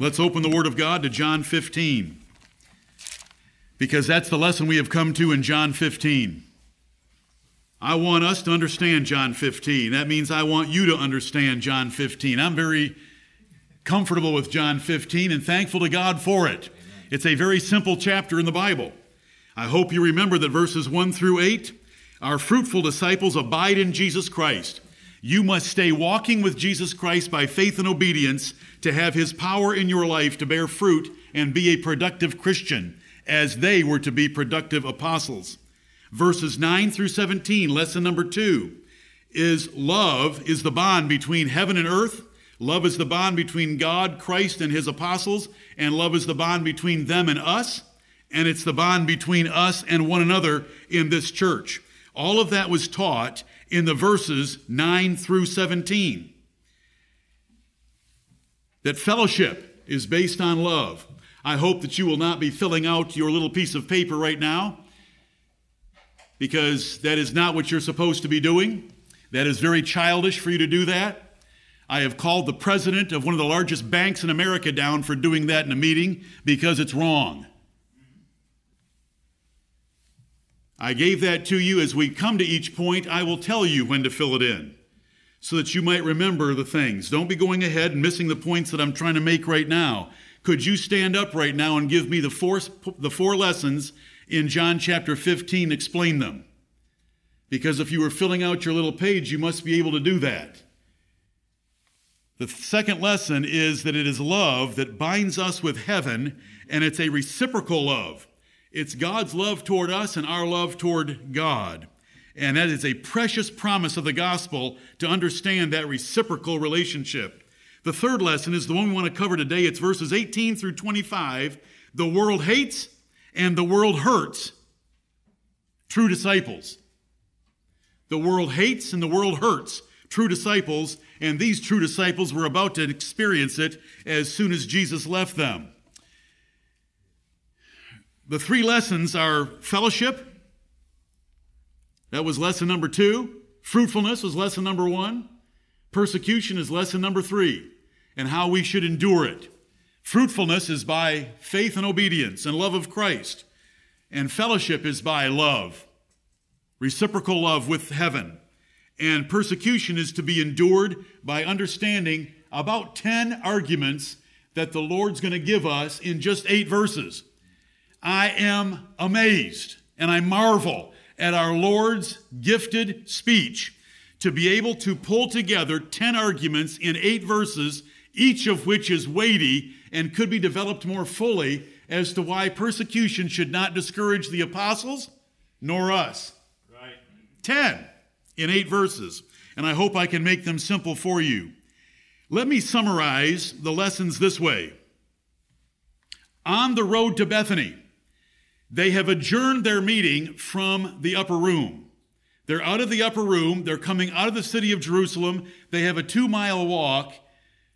Let's open the Word of God to John 15, because that's the lesson we have come to in John 15. I want us to understand John 15. That means I want you to understand John 15. I'm very comfortable with John 15 and thankful to God for it. It's a very simple chapter in the Bible. I hope you remember that verses 1 through 8 our fruitful disciples abide in Jesus Christ. You must stay walking with Jesus Christ by faith and obedience to have his power in your life to bear fruit and be a productive Christian, as they were to be productive apostles. Verses 9 through 17, lesson number two, is love is the bond between heaven and earth. Love is the bond between God, Christ, and his apostles, and love is the bond between them and us, and it's the bond between us and one another in this church. All of that was taught in the verses 9 through 17. That fellowship is based on love. I hope that you will not be filling out your little piece of paper right now because that is not what you're supposed to be doing. That is very childish for you to do that. I have called the president of one of the largest banks in America down for doing that in a meeting because it's wrong. I gave that to you. As we come to each point, I will tell you when to fill it in so that you might remember the things. Don't be going ahead and missing the points that I'm trying to make right now. Could you stand up right now and give me the four, the four lessons in John chapter 15? Explain them. Because if you were filling out your little page, you must be able to do that. The second lesson is that it is love that binds us with heaven, and it's a reciprocal love. It's God's love toward us and our love toward God. And that is a precious promise of the gospel to understand that reciprocal relationship. The third lesson is the one we want to cover today. It's verses 18 through 25. The world hates and the world hurts true disciples. The world hates and the world hurts true disciples, and these true disciples were about to experience it as soon as Jesus left them. The three lessons are fellowship. That was lesson number two. Fruitfulness was lesson number one. Persecution is lesson number three, and how we should endure it. Fruitfulness is by faith and obedience and love of Christ. And fellowship is by love, reciprocal love with heaven. And persecution is to be endured by understanding about 10 arguments that the Lord's going to give us in just eight verses. I am amazed and I marvel at our Lord's gifted speech to be able to pull together 10 arguments in eight verses, each of which is weighty and could be developed more fully as to why persecution should not discourage the apostles nor us. Right. 10 in eight verses. And I hope I can make them simple for you. Let me summarize the lessons this way. On the road to Bethany, they have adjourned their meeting from the upper room. They're out of the upper room. They're coming out of the city of Jerusalem. They have a two mile walk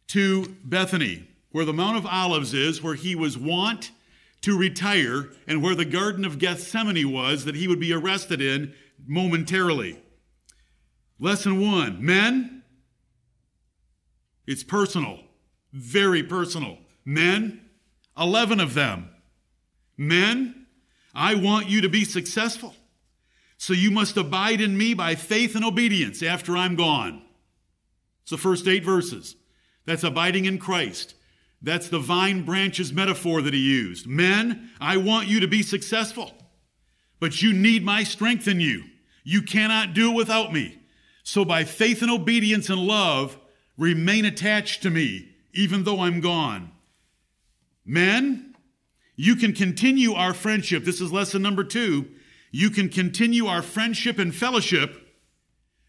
to Bethany, where the Mount of Olives is, where he was wont to retire, and where the Garden of Gethsemane was that he would be arrested in momentarily. Lesson one Men, it's personal, very personal. Men, 11 of them. Men, I want you to be successful. So you must abide in me by faith and obedience after I'm gone. It's the first eight verses. That's abiding in Christ. That's the vine branches metaphor that he used. Men, I want you to be successful, but you need my strength in you. You cannot do it without me. So by faith and obedience and love, remain attached to me, even though I'm gone. Men, you can continue our friendship. This is lesson number two. You can continue our friendship and fellowship,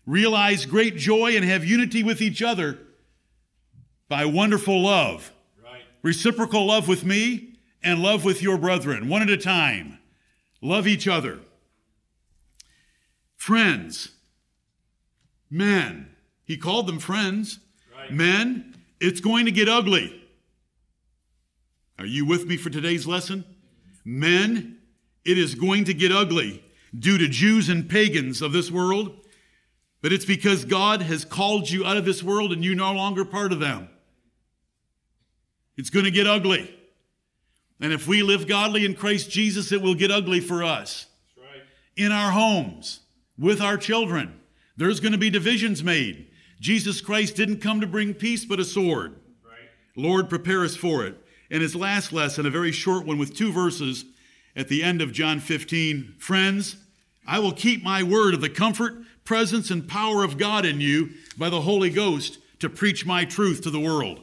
realize great joy, and have unity with each other by wonderful love. Right. Reciprocal love with me and love with your brethren, one at a time. Love each other. Friends, men, he called them friends. Right. Men, it's going to get ugly. Are you with me for today's lesson? Men, it is going to get ugly due to Jews and pagans of this world, but it's because God has called you out of this world and you're no longer part of them. It's going to get ugly. And if we live godly in Christ Jesus, it will get ugly for us. Right. In our homes, with our children, there's going to be divisions made. Jesus Christ didn't come to bring peace, but a sword. Right. Lord, prepare us for it. And his last lesson, a very short one with two verses at the end of John 15 Friends, I will keep my word of the comfort, presence, and power of God in you by the Holy Ghost to preach my truth to the world.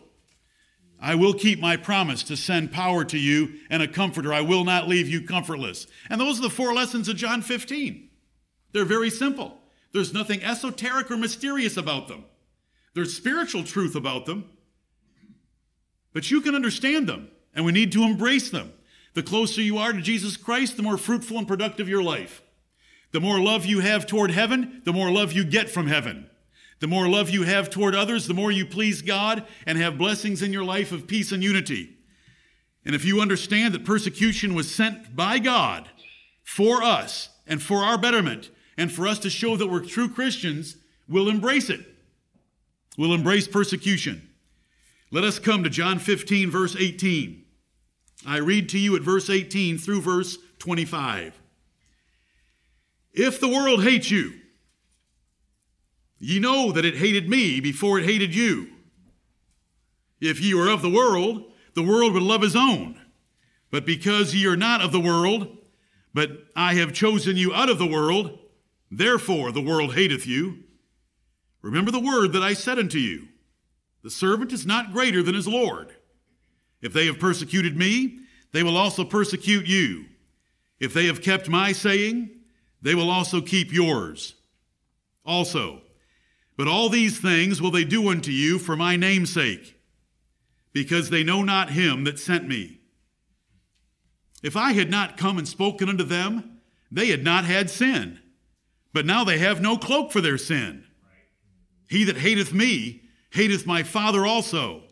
I will keep my promise to send power to you and a comforter. I will not leave you comfortless. And those are the four lessons of John 15. They're very simple. There's nothing esoteric or mysterious about them. There's spiritual truth about them, but you can understand them, and we need to embrace them. The closer you are to Jesus Christ, the more fruitful and productive your life. The more love you have toward heaven, the more love you get from heaven. The more love you have toward others, the more you please God and have blessings in your life of peace and unity. And if you understand that persecution was sent by God for us and for our betterment and for us to show that we're true Christians, we'll embrace it. We'll embrace persecution. Let us come to John 15, verse 18. I read to you at verse 18 through verse 25. If the world hates you, Ye know that it hated me before it hated you. If ye were of the world, the world would love his own. But because ye are not of the world, but I have chosen you out of the world, therefore the world hateth you. Remember the word that I said unto you The servant is not greater than his Lord. If they have persecuted me, they will also persecute you. If they have kept my saying, they will also keep yours. Also, but all these things will they do unto you for my name's sake, because they know not him that sent me. If I had not come and spoken unto them, they had not had sin. But now they have no cloak for their sin. He that hateth me hateth my Father also.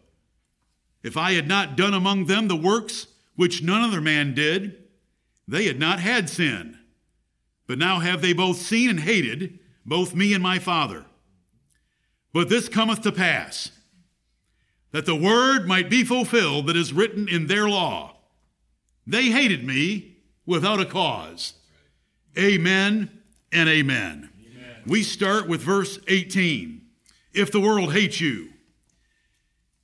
If I had not done among them the works which none other man did, they had not had sin. But now have they both seen and hated, both me and my Father. But this cometh to pass, that the word might be fulfilled that is written in their law. They hated me without a cause. Amen and amen. amen. We start with verse 18. If the world hates you,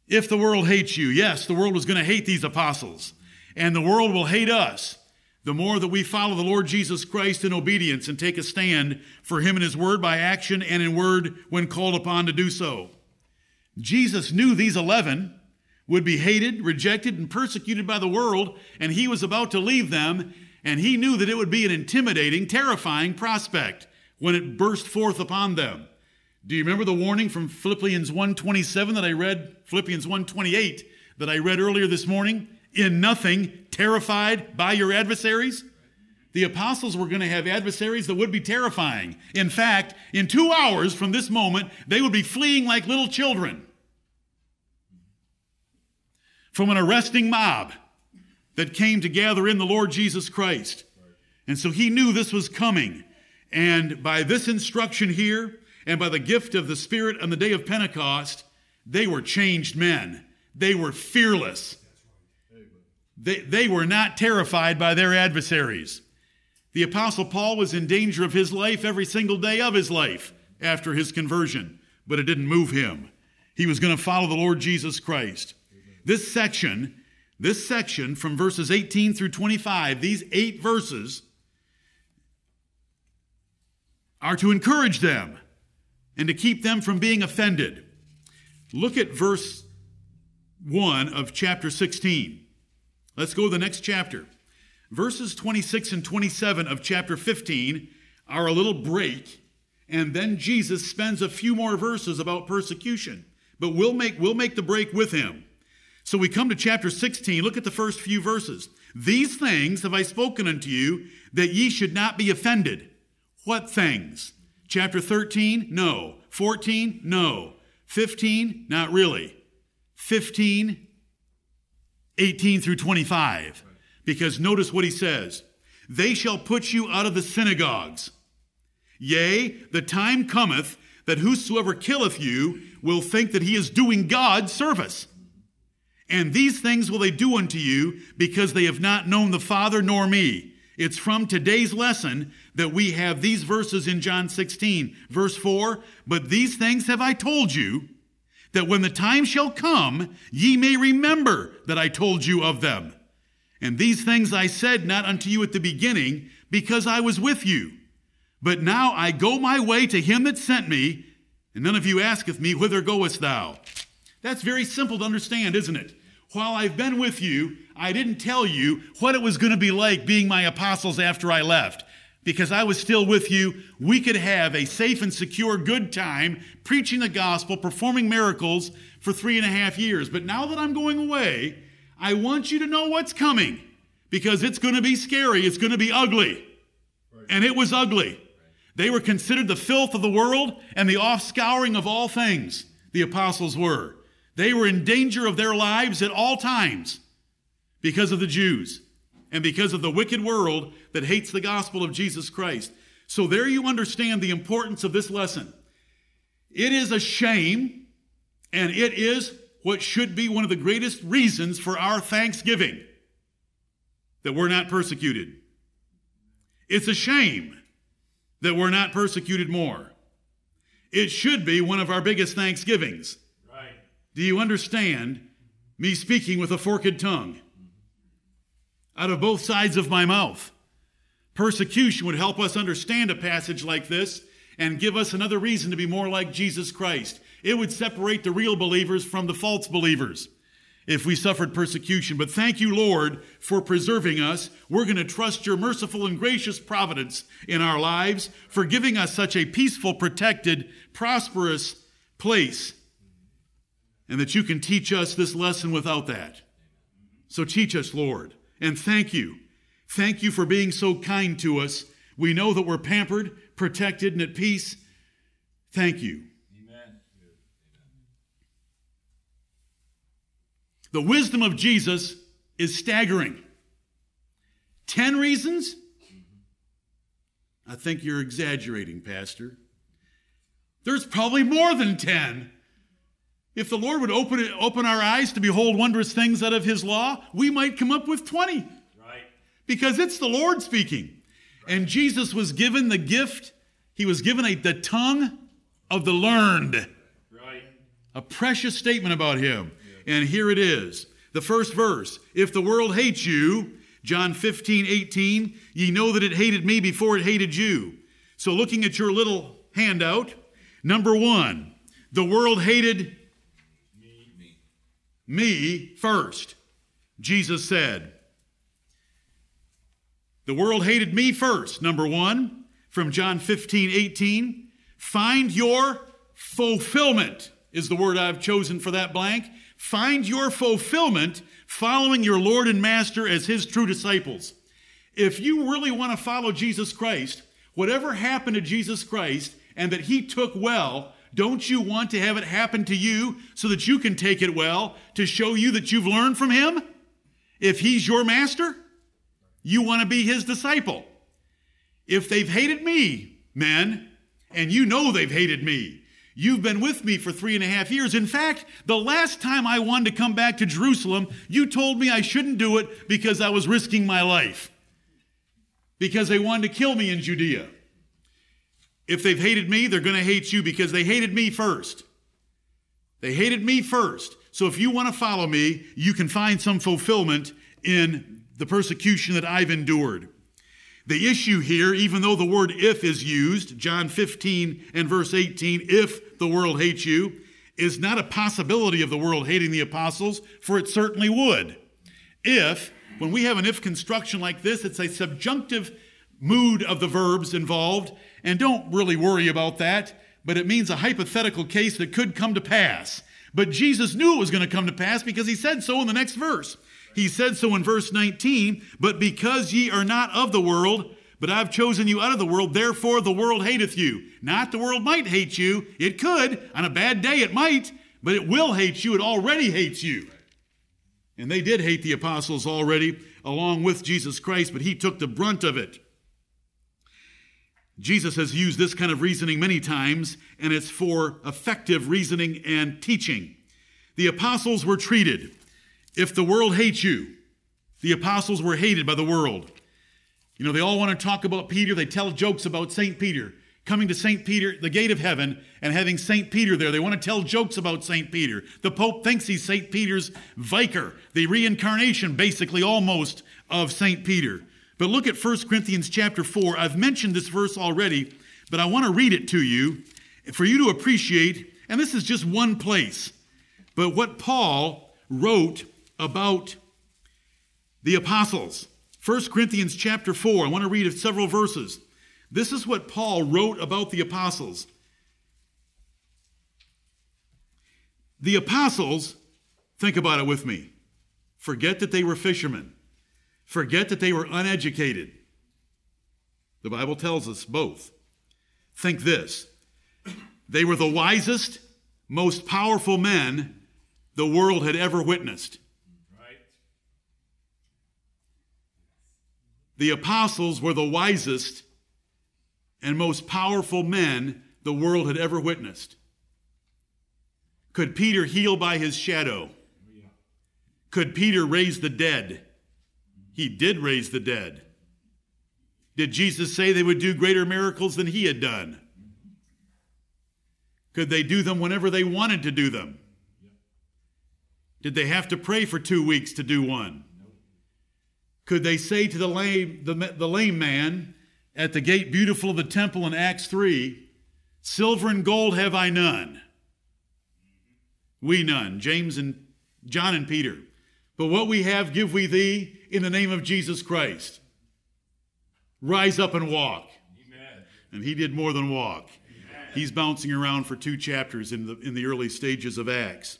if the world hates you, yes, the world was going to hate these apostles, and the world will hate us the more that we follow the Lord Jesus Christ in obedience and take a stand for him and his word by action and in word when called upon to do so. Jesus knew these 11 would be hated, rejected, and persecuted by the world, and he was about to leave them, and he knew that it would be an intimidating, terrifying prospect when it burst forth upon them. Do you remember the warning from Philippians 1:27 that I read, Philippians 1:28 that I read earlier this morning? in nothing, terrified by your adversaries? The apostles were going to have adversaries that would be terrifying. In fact, in two hours from this moment, they would be fleeing like little children from an arresting mob that came to gather in the Lord Jesus Christ. And so he knew this was coming. And by this instruction here, and by the gift of the Spirit on the day of Pentecost, they were changed men. They were fearless. They, they were not terrified by their adversaries. The Apostle Paul was in danger of his life every single day of his life after his conversion, but it didn't move him. He was going to follow the Lord Jesus Christ. This section, this section from verses 18 through 25, these eight verses are to encourage them and to keep them from being offended. Look at verse 1 of chapter 16. Let's go to the next chapter. Verses 26 and 27 of chapter 15 are a little break, and then Jesus spends a few more verses about persecution. But we'll make, we'll make the break with him. So we come to chapter 16. Look at the first few verses. These things have I spoken unto you, that ye should not be offended. What things? Chapter 13? No. 14? No. 15? Not really. 15? 18 through 25. Because notice what he says They shall put you out of the synagogues. Yea, the time cometh that whosoever killeth you will think that he is doing God service. And these things will they do unto you because they have not known the Father nor me. It's from today's lesson that we have these verses in John 16, verse 4. But these things have I told you, that when the time shall come, ye may remember that I told you of them. And these things I said not unto you at the beginning, because I was with you. But now I go my way to him that sent me, and none of you asketh me, Whither goest thou? That's very simple to understand, isn't it? While I've been with you, I didn't tell you what it was going to be like being my apostles after I left. Because I was still with you, we could have a safe and secure good time preaching the gospel, performing miracles for three and a half years. But now that I'm going away, I want you to know what's coming because it's going to be scary. It's going to be ugly. And it was ugly. They were considered the filth of the world and the offscouring of all things, the apostles were. They were in danger of their lives at all times because of the Jews and because of the wicked world that hates the gospel of Jesus Christ. So there you understand the importance of this lesson. It is a shame, and it is what should be one of the greatest reasons for our thanksgiving that we're not persecuted. It's a shame that we're not persecuted more. It should be one of our biggest thanksgivings Right. do you understand me speaking with a forked tongue? Out of both sides of my mouth. Persecution would help us understand a passage like this and give us another reason to be more like Jesus Christ. It would separate the real believers from the false believers if we suffered persecution. But thank you, Lord, for preserving us. We're going to trust your merciful and gracious providence in our lives for giving us such a peaceful, protected, prosperous place and that you can teach us this lesson without that. So teach us, Lord, and thank you. Thank you for being so kind to us. We know that we're pampered, protected, and at peace. Thank you. Amen. The wisdom of Jesus is staggering. Ten reasons? I think you're exaggerating, Pastor. There's probably more than ten. If the Lord would open, it, open our eyes to behold wondrous things out of his law, we might come up with 20. Right. Because it's the Lord speaking. Right. And Jesus was given the gift, he was given a, the tongue of the learned. Right. A precious statement about him. Yeah. And here it is. The first verse If the world hates you, John 15, 18, ye know that it hated me before it hated you. So looking at your little handout, number one, the world hated me first. Jesus said, The world hated me first. Number one, from John 15, 18. Find your fulfillment, is the word I've chosen for that blank. Find your fulfillment following your Lord and Master as his true disciples. If you really want to follow Jesus Christ, whatever happened to Jesus Christ and that he took well, don't you want to have it happen to you so that you can take it well to show you that you've learned from him? If he's your master, you want to be his disciple. If they've hated me, men, and you know they've hated me, You've been with me for three and a half years. In fact, the last time I wanted to come back to Jerusalem, you told me I shouldn't do it because I was risking my life. Because they wanted to kill me in Judea. If they've hated me, they're going to hate you because they hated me first. They hated me first. So if you want to follow me, you can find some fulfillment in the persecution that I've endured. The issue here, even though the word if is used, John 15 and verse 18, if the world hates you, is not a possibility of the world hating the apostles, for it certainly would. If, when we have an if construction like this, it's a subjunctive mood of the verbs involved, and don't really worry about that, but it means a hypothetical case that could come to pass. But Jesus knew it was going to come to pass because he said so in the next verse. He said so in verse 19, but because ye are not of the world, but I've chosen you out of the world, therefore the world hateth you. Not the world might hate you. It could. On a bad day, it might, but it will hate you. It already hates you. And they did hate the apostles already, along with Jesus Christ, but he took the brunt of it. Jesus has used this kind of reasoning many times, and it's for effective reasoning and teaching. The apostles were treated If the world hates you, the apostles were hated by the world. You know, they all want to talk about Peter. They tell jokes about St. Peter coming to St. Peter, the gate of heaven, and having St. Peter there. They want to tell jokes about St. Peter. The Pope thinks he's St. Peter's vicar, the reincarnation, basically, almost, of St. Peter. But look at 1 Corinthians chapter 4. I've mentioned this verse already, but I want to read it to you for you to appreciate, and this is just one place, but what Paul wrote about the apostles. 1 Corinthians chapter 4. I want to read several verses. This is what Paul wrote about the apostles. The apostles, think about it with me, forget that they were fishermen, forget that they were uneducated. The Bible tells us both. Think this they were the wisest, most powerful men the world had ever witnessed. Right. The apostles were the wisest and most powerful men the world had ever witnessed. Could Peter heal by his shadow? Could Peter raise the dead? He did raise the dead. Did Jesus say they would do greater miracles than he had done? Could they do them whenever they wanted to do them? Did they have to pray for two weeks to do one? Could they say to the lame, the, the lame man at the gate beautiful of the temple in Acts 3, Silver and gold have I none. We none. James and John and Peter. But what we have give we thee in the name of Jesus Christ. Rise up and walk. Amen. And he did more than walk. He's bouncing around for two chapters in the, in the early stages of Acts.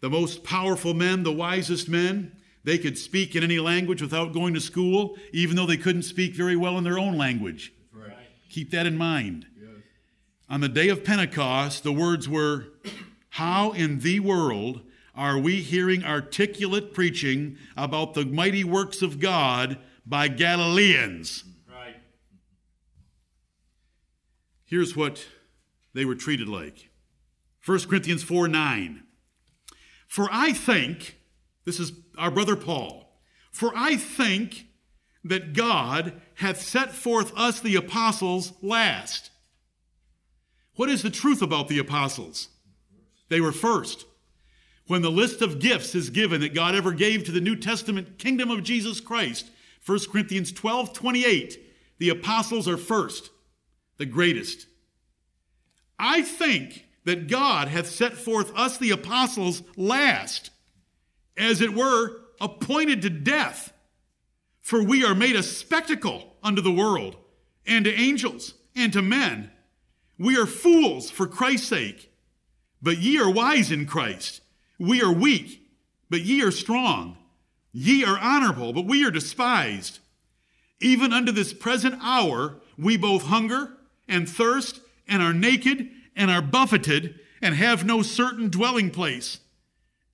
The most powerful men, the wisest men, they could speak in any language without going to school, even though they couldn't speak very well in their own language. Right. Keep that in mind. Yes. On the day of Pentecost, the words were, How in the world are we hearing articulate preaching about the mighty works of God by Galileans? Right. Here's what they were treated like 1 Corinthians 4 9. For I think, this is our brother Paul, for I think that God hath set forth us the apostles last. What is the truth about the apostles? They were first. When the list of gifts is given that God ever gave to the New Testament kingdom of Jesus Christ, 1 Corinthians 12 28, the apostles are first, the greatest. I think that God hath set forth us, the apostles, last, as it were, appointed to death. For we are made a spectacle unto the world, and to angels, and to men. We are fools for Christ's sake, but ye are wise in Christ. We are weak, but ye are strong. Ye are honorable, but we are despised. Even unto this present hour, we both hunger and thirst and are naked and are buffeted and have no certain dwelling place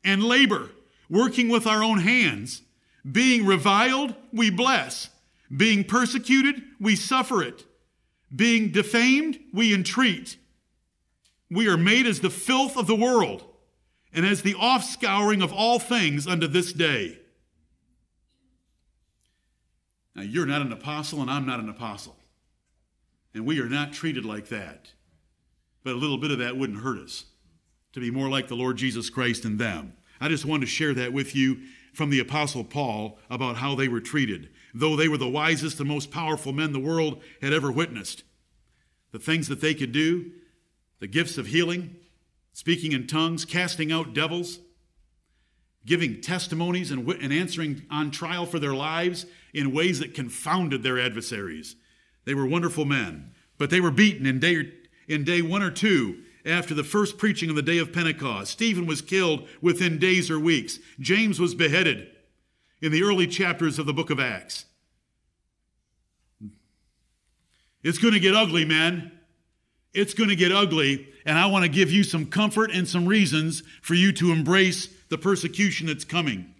and labor, working with our own hands. Being reviled, we bless. Being persecuted, we suffer it. Being defamed, we entreat. We are made as the filth of the world and as the offscouring of all things unto this day. Now, you're not an apostle, and I'm not an apostle. And we are not treated like that. But a little bit of that wouldn't hurt us to be more like the Lord Jesus Christ in them. I just wanted to share that with you from the Apostle Paul about how they were treated, though they were the wisest and most powerful men the world had ever witnessed. The things that they could do, the gifts of healing, speaking in tongues, casting out devils, giving testimonies and, and answering on trial for their lives in ways that confounded their adversaries. They were wonderful men, but they were beaten in day, in day one or two after the first preaching of the day of Pentecost. Stephen was killed within days or weeks. James was beheaded in the early chapters of the book of Acts. It's going to get ugly, man. It's going to get ugly, and I want to give you some comfort and some reasons for you to embrace the persecution that's coming.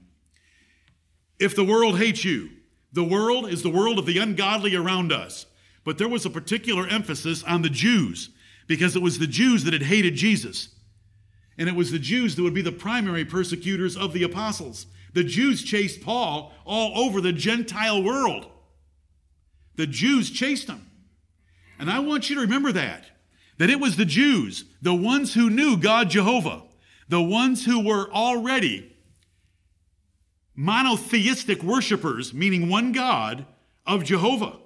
If the world hates you, the world is the world of the ungodly around us. But there was a particular emphasis on the Jews because it was the Jews that had hated Jesus. And it was the Jews that would be the primary persecutors of the apostles. The Jews chased Paul all over the Gentile world. The Jews chased him. And I want you to remember that. That it was the Jews, the ones who knew God Jehovah, the ones who were already monotheistic worshipers, meaning one God of Jehovah.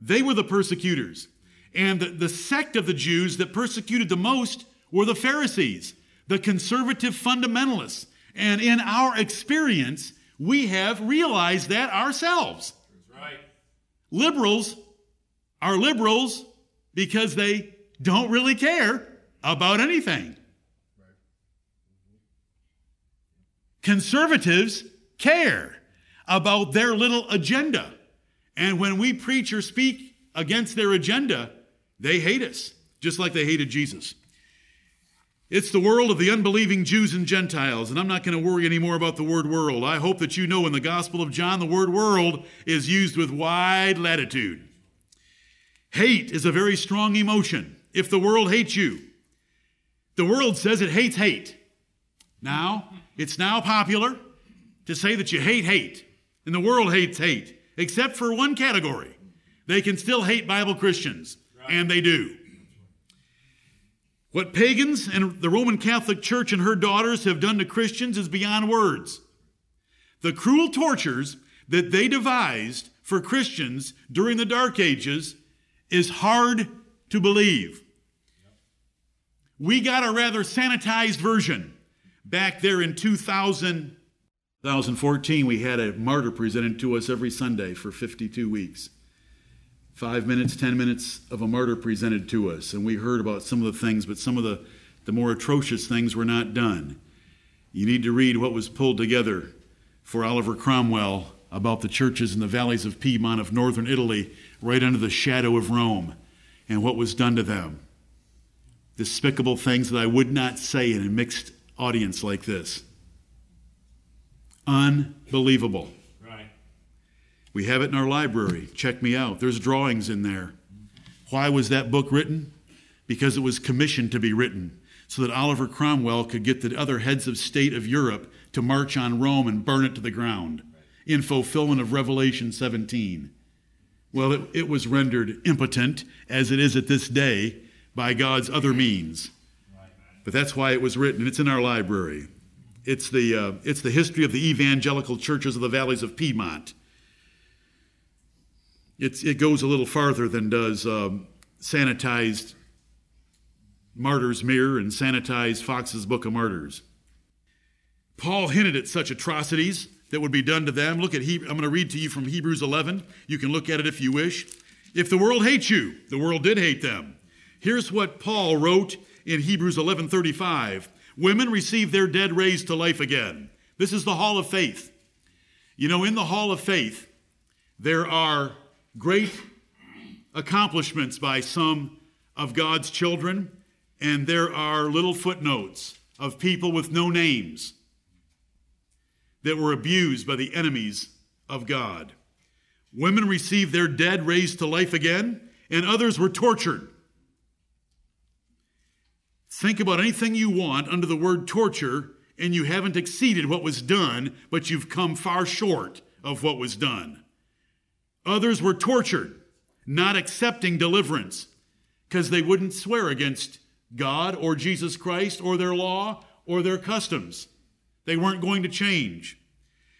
They were the persecutors. And the, the sect of the Jews that persecuted the most were the Pharisees, the conservative fundamentalists. And in our experience, we have realized that ourselves. Right. Liberals are liberals because they don't really care about anything. Conservatives care about their little agenda. And when we preach or speak against their agenda, they hate us, just like they hated Jesus. It's the world of the unbelieving Jews and Gentiles, and I'm not going to worry anymore about the word world. I hope that you know in the Gospel of John, the word world is used with wide latitude. Hate is a very strong emotion. If the world hates you, the world says it hates hate. Now, it's now popular to say that you hate hate, and the world hates hate, except for one category. They can still hate Bible Christians, and they do. What pagans and the Roman Catholic Church and her daughters have done to Christians is beyond words. The cruel tortures that they devised for Christians during the Dark Ages is hard to believe. We got a rather sanitized version. Back there in 2000, 2014, we had a martyr presented to us every Sunday for 52 weeks five minutes, ten minutes of a martyr presented to us, and we heard about some of the things, but some of the, the more atrocious things were not done. You need to read what was pulled together for Oliver Cromwell about the churches in the valleys of Piedmont of northern Italy, right under the shadow of Rome, and what was done to them. Despicable things that I would not say in a mixed audience like this. Unbelievable. Right. We have it in our library. Check me out. There's drawings in there. Why was that book written? Because it was commissioned to be written so that Oliver Cromwell could get the other heads of state of Europe to march on Rome and burn it to the ground in fulfillment of Revelation 17. Well, it, it was rendered impotent, as it is at this day, by God's other means. But that's why it was written. It's in our library. It's the, uh, it's the history of the evangelical churches of the valleys of Piedmont. It's, it goes a little farther than does um, sanitized Martyr's Mirror and sanitized Foxe's Book of Martyrs. Paul hinted at such atrocities that would be done to them. Look at he- I'm going to read to you from Hebrews 11. You can look at it if you wish. If the world hates you, the world did hate them. Here's what Paul wrote in Hebrews 11:35. Women receive their dead raised to life again. This is the hall of faith. You know, in the hall of faith, there are great accomplishments by some of God's children, and there are little footnotes of people with no names that were abused by the enemies of God. Women received their dead raised to life again, and others were tortured. Think about anything you want under the word torture, and you haven't exceeded what was done, but you've come far short of what was done. Others were tortured, not accepting deliverance because they wouldn't swear against God or Jesus Christ or their law or their customs. They weren't going to change.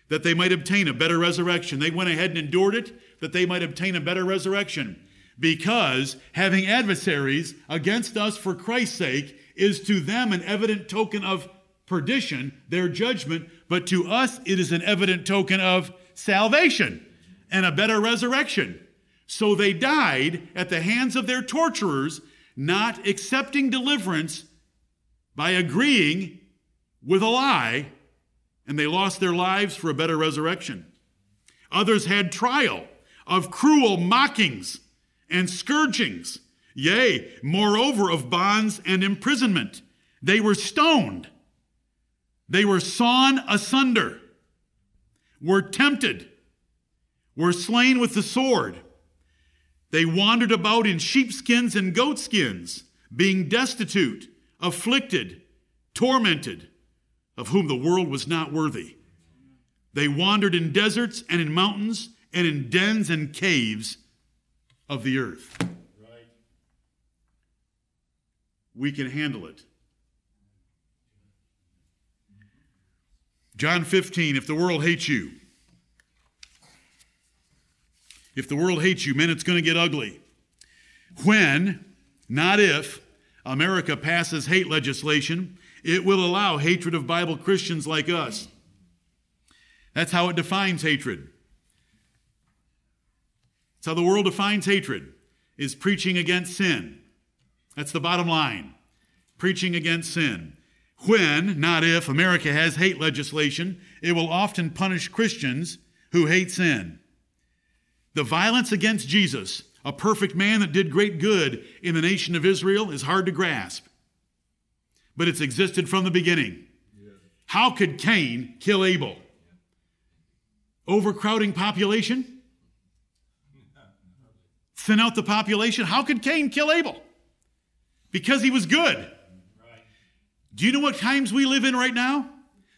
That they might obtain a better resurrection. They went ahead and endured it that they might obtain a better resurrection. Because having adversaries against us for Christ's sake is to them an evident token of perdition, their judgment, but to us it is an evident token of salvation and a better resurrection. So they died at the hands of their torturers, not accepting deliverance by agreeing with a lie, and they lost their lives for a better resurrection. Others had trial of cruel mockings and scourgings, yea, moreover, of bonds and imprisonment. They were stoned, they were sawn asunder, were tempted were slain with the sword. They wandered about in sheepskins and goatskins, being destitute, afflicted, tormented, of whom the world was not worthy. They wandered in deserts and in mountains and in dens and caves of the earth. Right. We can handle it. John 15, if the world hates you, if the world hates you, man, it's going to get ugly. When, not if, America passes hate legislation, it will allow hatred of Bible Christians like us. That's how it defines hatred. That's how the world defines hatred, is preaching against sin. That's the bottom line. Preaching against sin. When, not if, America has hate legislation, it will often punish Christians who hate sin. The violence against Jesus, a perfect man that did great good in the nation of Israel, is hard to grasp. But it's existed from the beginning. How could Cain kill Abel? Overcrowding population? Thin out the population? How could Cain kill Abel? Because he was good. Do you know what times we live in right now?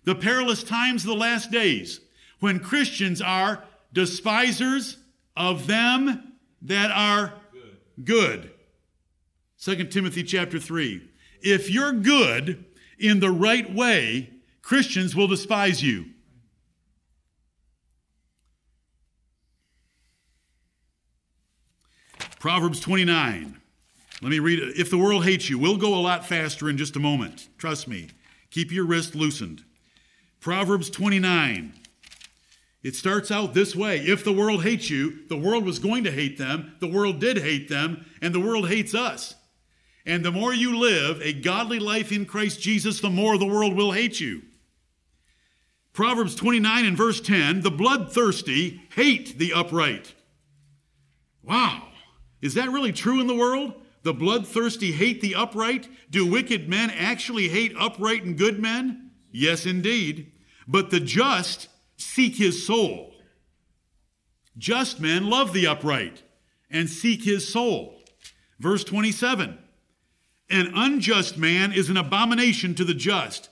The perilous times of the last days when Christians are despisers of them that are good. 2 Timothy chapter 3. If you're good in the right way, Christians will despise you. Proverbs 29. Let me read it. If the world hates you, we'll go a lot faster in just a moment. Trust me. Keep your wrist loosened. Proverbs 29. It starts out this way If the world hates you, the world was going to hate them, the world did hate them, and the world hates us. And the more you live a godly life in Christ Jesus, the more the world will hate you. Proverbs 29 and verse 10 the bloodthirsty hate the upright. Wow. Is that really true in the world? The bloodthirsty hate the upright? Do wicked men actually hate upright and good men? Yes, indeed. But the just seek his soul. Just men love the upright and seek his soul. Verse 27 An unjust man is an abomination to the just.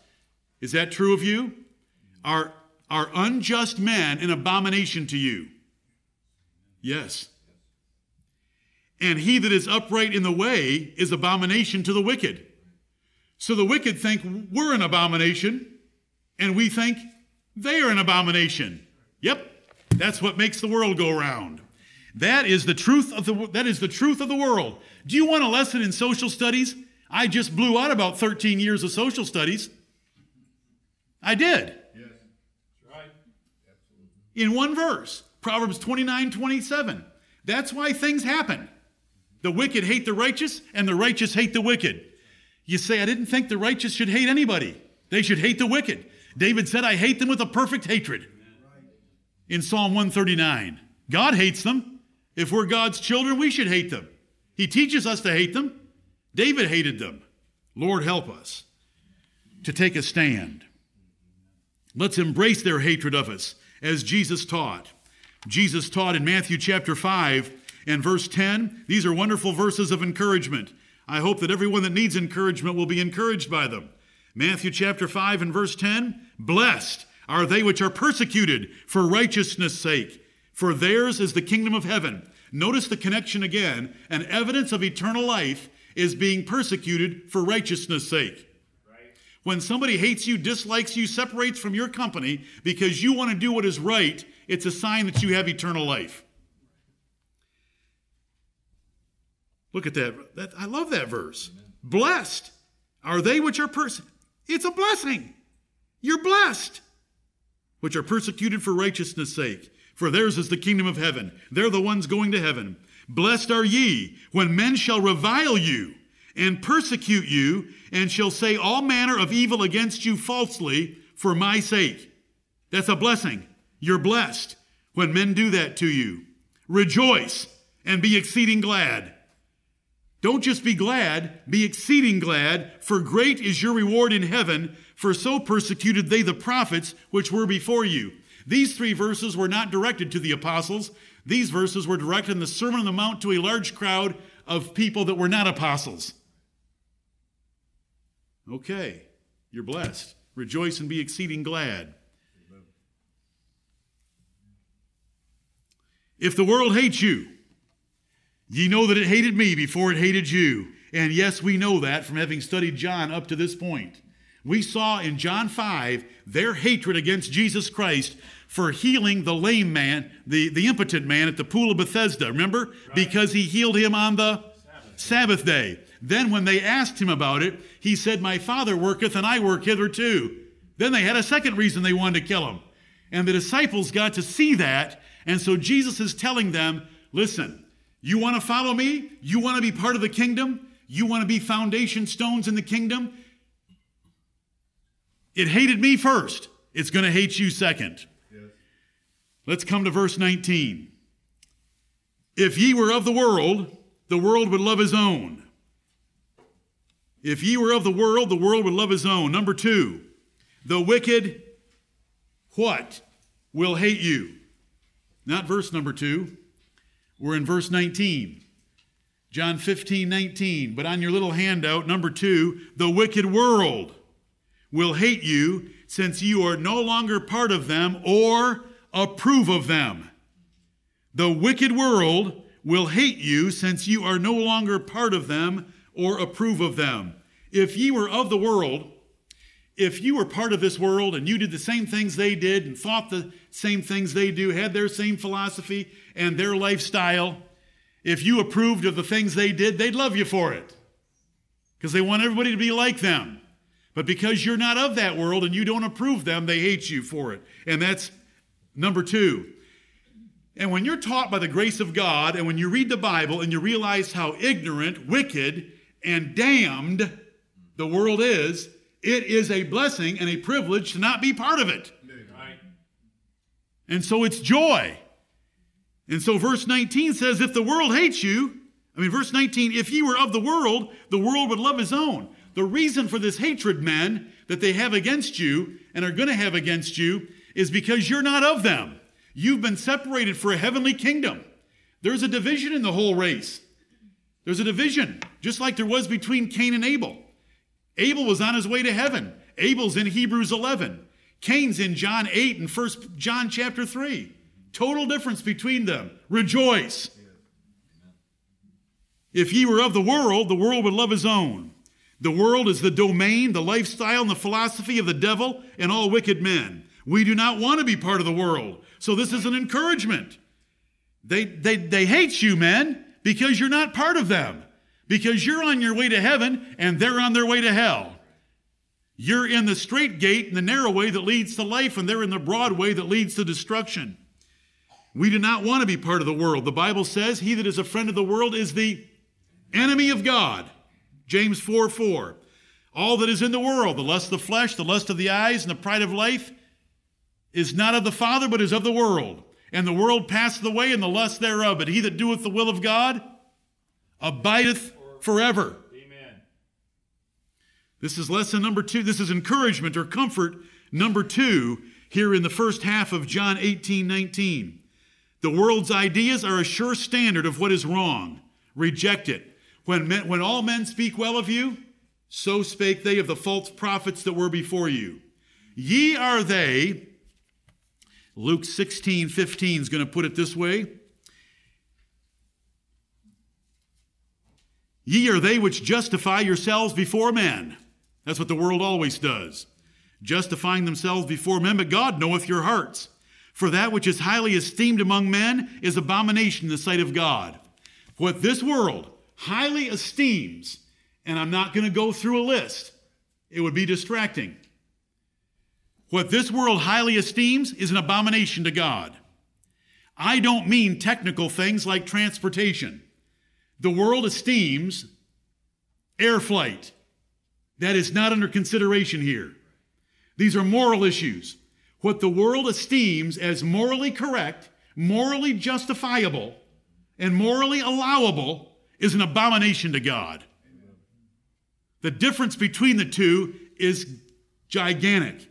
Is that true of you? Are, are unjust men an abomination to you? Yes. And he that is upright in the way is abomination to the wicked. So the wicked think we're an abomination, and we think they are an abomination. Yep, that's what makes the world go round. That is the truth of the that is the truth of the world. Do you want a lesson in social studies? I just blew out about 13 years of social studies. I did. Yes. Right. Absolutely. In one verse, Proverbs 29, 27. That's why things happen. The wicked hate the righteous, and the righteous hate the wicked. You say, I didn't think the righteous should hate anybody. They should hate the wicked. David said, I hate them with a perfect hatred. In Psalm 139, God hates them. If we're God's children, we should hate them. He teaches us to hate them. David hated them. Lord, help us to take a stand. Let's embrace their hatred of us as Jesus taught. Jesus taught in Matthew chapter 5 and verse 10. These are wonderful verses of encouragement. I hope that everyone that needs encouragement will be encouraged by them. Matthew chapter 5 and verse 10 Blessed are they which are persecuted for righteousness' sake, for theirs is the kingdom of heaven. Notice the connection again. An evidence of eternal life is being persecuted for righteousness' sake. When somebody hates you, dislikes you, separates from your company because you want to do what is right, it's a sign that you have eternal life. Look at that. that I love that verse. Amen. Blessed are they which are persecuted. It's a blessing. You're blessed, which are persecuted for righteousness' sake. For theirs is the kingdom of heaven. They're the ones going to heaven. Blessed are ye when men shall revile you and persecute you and shall say all manner of evil against you falsely for my sake. That's a blessing. You're blessed when men do that to you. Rejoice and be exceeding glad don't just be glad, be exceeding glad, for great is your reward in heaven, for so persecuted they the prophets which were before you. These three verses were not directed to the apostles. These verses were directed in the Sermon on the Mount to a large crowd of people that were not apostles. Okay. You're blessed. Rejoice and be exceeding glad. If the world hates you, ye know that it hated me before it hated you. And yes, we know that from having studied John up to this point. We saw in John 5 their hatred against Jesus Christ for healing the lame man, the, the impotent man at the pool of Bethesda. Remember? Right. Because he healed him on the Sabbath. Sabbath day. Then, when they asked him about it, he said, My Father worketh, and I work hitherto. Then they had a second reason they wanted to kill him. And the disciples got to see that. And so Jesus is telling them, Listen, you want to follow me? You want to be part of the kingdom? You want to be foundation stones in the kingdom? It hated me first. It's going to hate you second. Let's come to verse 19. If ye were of the world, the world would love his own. If ye were of the world, the world would love his own. Number two, the wicked, what? Will hate you. Not verse number two. We're in verse 19. John 15, 19. But on your little handout, number two, the wicked world will hate you since you are no longer part of them or approve of them. The wicked world will hate you since you are no longer part of them or approve of them. If ye were of the world, if you were part of this world and you did the same things they did and thought the same things they do, had their same philosophy and their lifestyle, if you approved of the things they did, they'd love you for it because they want everybody to be like them. But because you're not of that world and you don't approve them, they hate you for it. And that's number two. And when you're taught by the grace of God and when you read the Bible and you realize how ignorant, wicked, and damned the world is, it is a blessing and a privilege to not be part of it. And so it's joy. And so verse 19 says, if the world hates you, I mean, verse 19, if ye were of the world, the world would love his own. The reason for this hatred, men, that they have against you and are going to have against you is because you're not of them. You've been separated for a heavenly kingdom. There's a division in the whole race. There's a division, just like there was between Cain and Abel. Abel was on his way to heaven. Abel's in Hebrews 11. Cain's in John 8 and 1 John chapter 3. Total difference between them. Rejoice. If ye were of the world, the world would love his own. The world is the domain, the lifestyle, and the philosophy of the devil and all wicked men. We do not want to be part of the world. So this is an encouragement. They, they, they hate you, men, because you're not part of them because you're on your way to heaven and they're on their way to hell. You're in the straight gate and the narrow way that leads to life, and they're in the broad way that leads to destruction. We do not want to be part of the world. The Bible says, He that is a friend of the world is the enemy of God. James 4 4. All that is in the world, the lust of the flesh, the lust of the eyes, and the pride of life, is not of the Father, but is of the world. And the world passeth away, and the lust thereof. But he that doeth the will of God abideth forever. Amen. This is lesson number two. This is encouragement or comfort number two here in the first half of John 18 19. The world's ideas are a sure standard of what is wrong. Reject it. When, men, when all men speak well of you, so spake they of the false prophets that were before you. Ye are they, Luke 16 15 is going to put it this way Ye are they which justify yourselves before men. That's what the world always does. Justifying themselves before men, but God knoweth your hearts. For that which is highly esteemed among men is abomination in the sight of God. What this world highly esteems, and I'm not going to go through a list, it would be distracting. What this world highly esteems is an abomination to God. I don't mean technical things like transportation. The world esteems air flight. That is not under consideration here. These are moral issues. What the world esteems as morally correct, morally justifiable, and morally allowable is an abomination to God. The difference between the two is gigantic.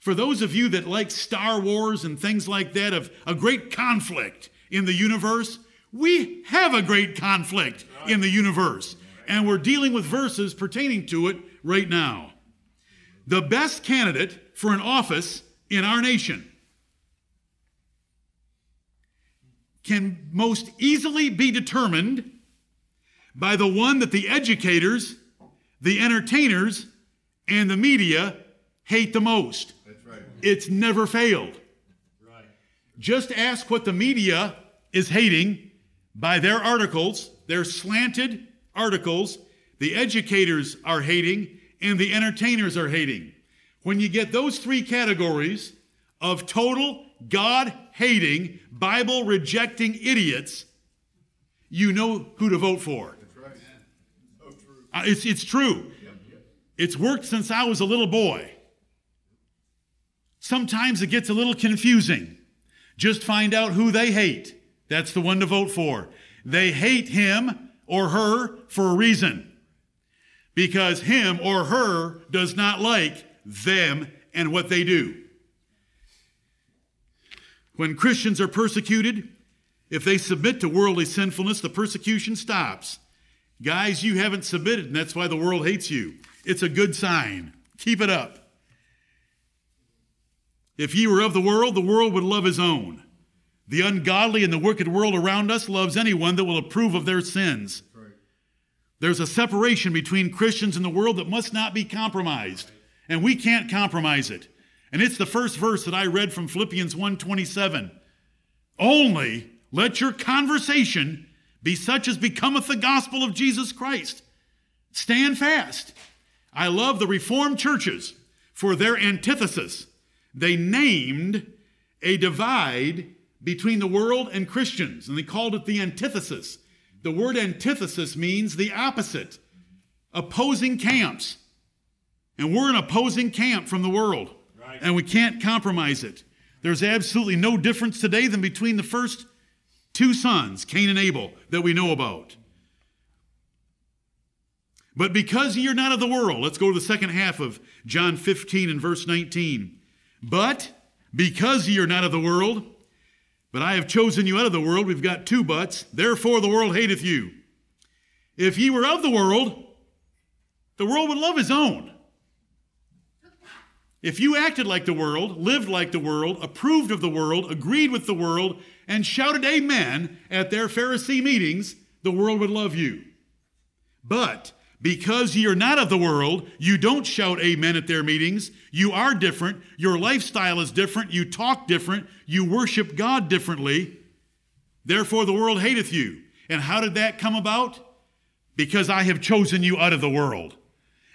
For those of you that like Star Wars and things like that, of a great conflict in the universe, we have a great conflict in the universe, and we're dealing with verses pertaining to it right now. the best candidate for an office in our nation can most easily be determined by the one that the educators, the entertainers, and the media hate the most. It's never failed. Right. Just ask what the media is hating by their articles, their slanted articles, the educators are hating, and the entertainers are hating. When you get those three categories of total God hating, Bible rejecting idiots, you know who to vote for. That's right. So true. Uh, It's, it's true. It's worked since I was a little boy. Sometimes it gets a little confusing. Just find out who they hate. That's the one to vote for. They hate him or her for a reason. Because him or her does not like them and what they do. When Christians are persecuted, if they submit to worldly sinfulness, the persecution stops. Guys, you haven't submitted, and that's why the world hates you. It's a good sign. Keep it up. If ye were of the world, the world would love his own. The ungodly and the wicked world around us loves anyone that will approve of their sins. There's a separation between Christians and the world that must not be compromised, and we can't compromise it. And it's the first verse that I read from Philippians 1:27. Only let your conversation be such as becometh the gospel of Jesus Christ. Stand fast. I love the Reformed churches for their antithesis. They named a divide between the world and Christians, and they called it the antithesis. The word antithesis means the opposite, opposing camps. And we're an opposing camp from the world, Right. and we can't compromise it. There's absolutely no difference today than between the first two sons, Cain and Abel, that we know about. But because you're not of the world, let's go to the second half of John 15 and verse 19. But because ye are not of the world, but I have chosen you out of the world, we've got two buts, therefore the world hateth you. If ye were of the world, the world would love his own. If you acted like the world, lived like the world, approved of the world, agreed with the world, and shouted amen at their Pharisee meetings, the world would love you. But because ye are not of the world, you don't shout amen at their meetings. You are different. Your lifestyle is different. You talk different. You worship God differently. Therefore, the world hateth you. And how did that come about? Because I have chosen you out of the world.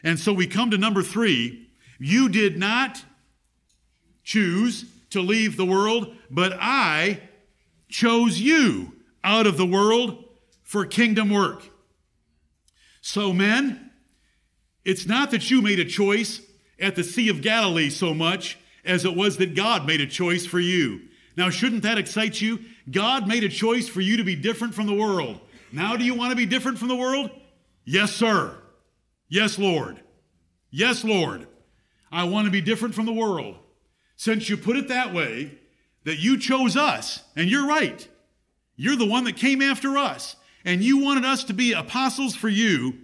And so we come to number three. You did not choose to leave the world, but I chose you out of the world for kingdom work. So, men, it's not that you made a choice at the Sea of Galilee so much as it was that God made a choice for you. Now, shouldn't that excite you? God made a choice for you to be different from the world. Now, do you want to be different from the world? Yes, sir. Yes, Lord. Yes, Lord. I want to be different from the world. Since you put it that way, that you chose us, and you're right. You're the one that came after us, and you wanted us to be apostles for you,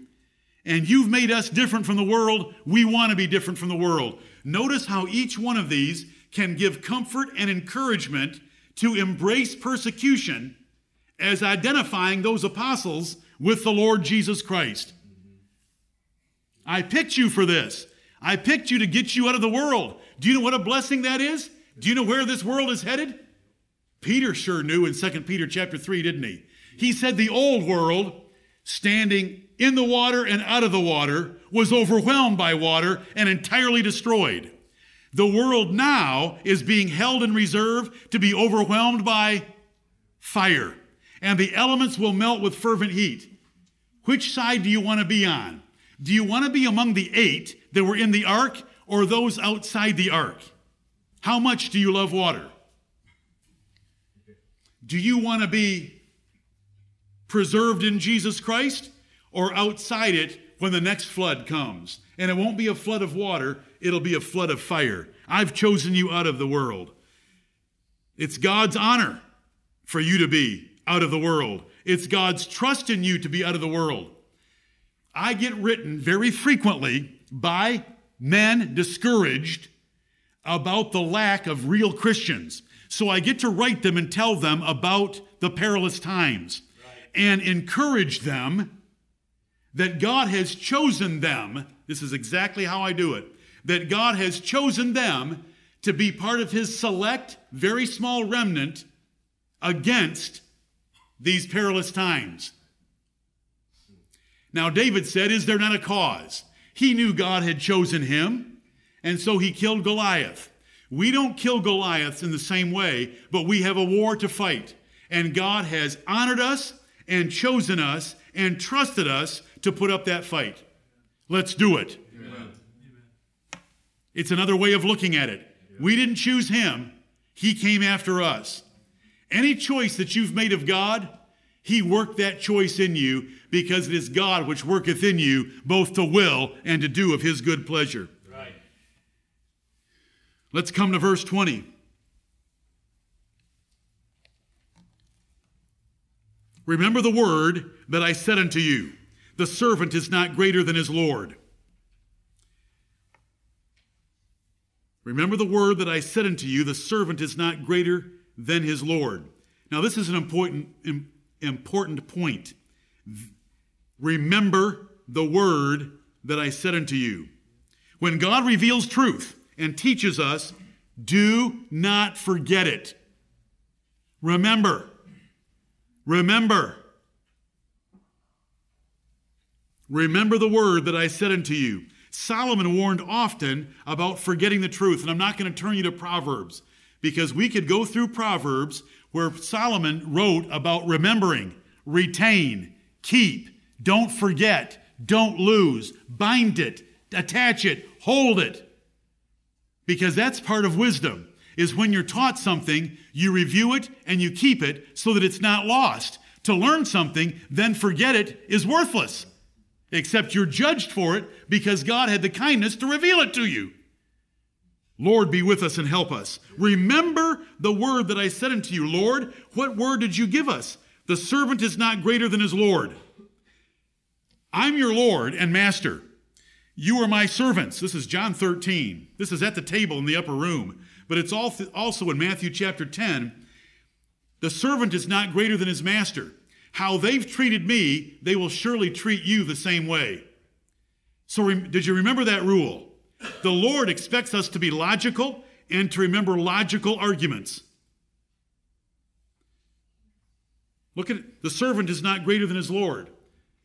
and you've made us different from the world. We want to be different from the world. Notice how each one of these can give comfort and encouragement to embrace persecution as identifying those apostles with the Lord Jesus Christ. I picked you for this. I picked you to get you out of the world. Do you know what a blessing that is? Do you know where this world is headed? Peter sure knew in 2 Peter chapter 3, didn't he? He said the old world, standing in the water and out of the water, was overwhelmed by water and entirely destroyed. The world now is being held in reserve to be overwhelmed by fire, and the elements will melt with fervent heat. Which side do you want to be on? Do you want to be among the eight that were in the ark or those outside the ark? How much do you love water? Do you want to be preserved in Jesus Christ or outside it when the next flood comes? And it won't be a flood of water, it'll be a flood of fire. I've chosen you out of the world. It's God's honor for you to be out of the world. It's God's trust in you to be out of the world. I get written very frequently by men discouraged about the lack of real Christians. So I get to write them and tell them about the perilous times and encourage them that God has chosen them. This is exactly how I do it. That God has chosen them to be part of his select, very small remnant against these perilous times. Now, David said, Is there not a cause? He knew God had chosen him, and so he killed Goliath. We don't kill Goliaths in the same way, but we have a war to fight. And God has honored us and chosen us and trusted us to put up that fight. Let's do it. Amen. It's another way of looking at it. We didn't choose him, he came after us. Any choice that you've made of God, he worked that choice in you because it is God which worketh in you both to will and to do of his good pleasure. Right. Let's come to verse 20. Remember the word that I said unto you the servant is not greater than his Lord. Remember the word that I said unto you the servant is not greater than his Lord. Now, this is an important, important point. Remember the word that I said unto you. When God reveals truth and teaches us, do not forget it. Remember. Remember. Remember the word that I said unto you. Solomon warned often about forgetting the truth, and I'm not going to turn you to Proverbs because we could go through Proverbs where Solomon wrote about remembering, retain, keep, don't forget, don't lose, bind it, attach it, hold it. Because that's part of wisdom is when you're taught something, you review it and you keep it so that it's not lost. To learn something, then forget it is worthless. Except you're judged for it because God had the kindness to reveal it to you. Lord, be with us and help us. Remember the word that I said unto you, Lord. What word did you give us? The servant is not greater than his Lord. I'm your Lord and master. You are my servants. This is John 13. This is at the table in the upper room. But it's also in Matthew chapter 10. The servant is not greater than his master. How they've treated me, they will surely treat you the same way. So, did you remember that rule? The Lord expects us to be logical and to remember logical arguments. Look at it. The servant is not greater than his Lord.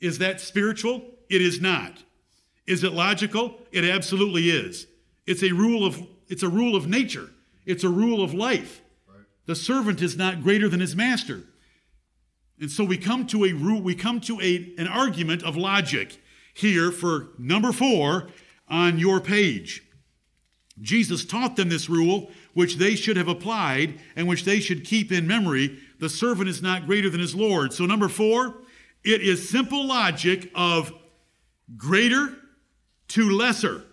Is that spiritual? It is not. Is it logical? It absolutely is. It's a rule of it's a rule of nature. It's a rule of life. The servant is not greater than his master. And so we come to a rule, we come to a, an argument of logic here for number four on your page. Jesus taught them this rule, which they should have applied and which they should keep in memory. The servant is not greater than his Lord. So, number four, it is simple logic of greater to lesser.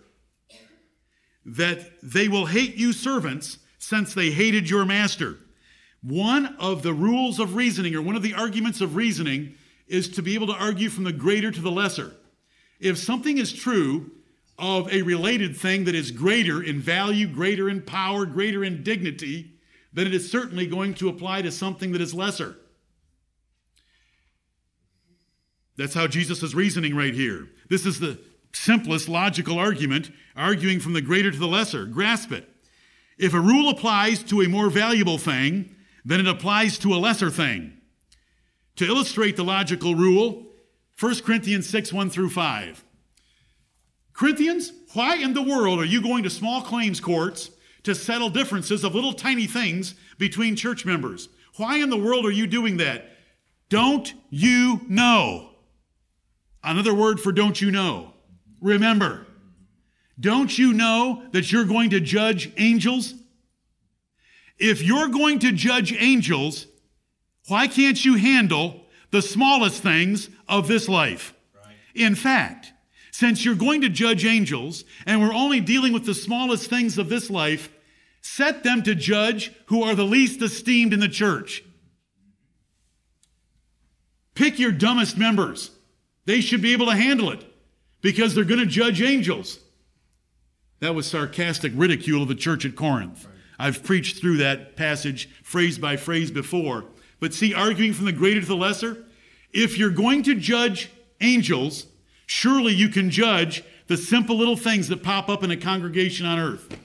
That they will hate you, servants, since they hated your master. One of the rules of reasoning, or one of the arguments of reasoning, is to be able to argue from the greater to the lesser. If something is true of a related thing that is greater in value, greater in power, greater in dignity, then it is certainly going to apply to something that is lesser. That's how Jesus is reasoning right here. This is the simplest logical argument, arguing from the greater to the lesser. Grasp it. If a rule applies to a more valuable thing, then it applies to a lesser thing. To illustrate the logical rule, 1 Corinthians 6 1 through 5. Corinthians, why in the world are you going to small claims courts to settle differences of little tiny things between church members? Why in the world are you doing that? Don't you know? Another word for don't you know. Remember. Don't you know that you're going to judge angels if you're going to judge angels, why can't you handle the smallest things of this life? Right. In fact, since you're going to judge angels and we're only dealing with the smallest things of this life, set them to judge who are the least esteemed in the church. Pick your dumbest members. They should be able to handle it because they're going to judge angels. That was sarcastic ridicule of the church at Corinth. I've preached through that passage phrase by phrase before. But see, arguing from the greater to the lesser, if you're going to judge angels, surely you can judge the simple little things that pop up in a congregation on earth.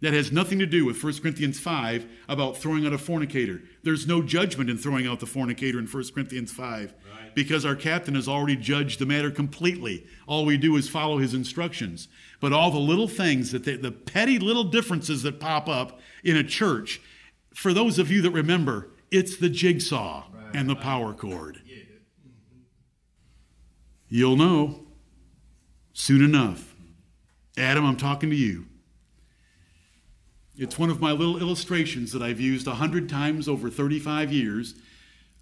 That has nothing to do with 1 Corinthians 5 about throwing out a fornicator. There's no judgment in throwing out the fornicator in 1 Corinthians 5 right. because our captain has already judged the matter completely. All we do is follow his instructions. But all the little things, that they, the petty little differences that pop up in a church, for those of you that remember, it's the jigsaw right. and the power cord. Yeah. You'll know soon enough. Adam, I'm talking to you. It's one of my little illustrations that I've used a hundred times over 35 years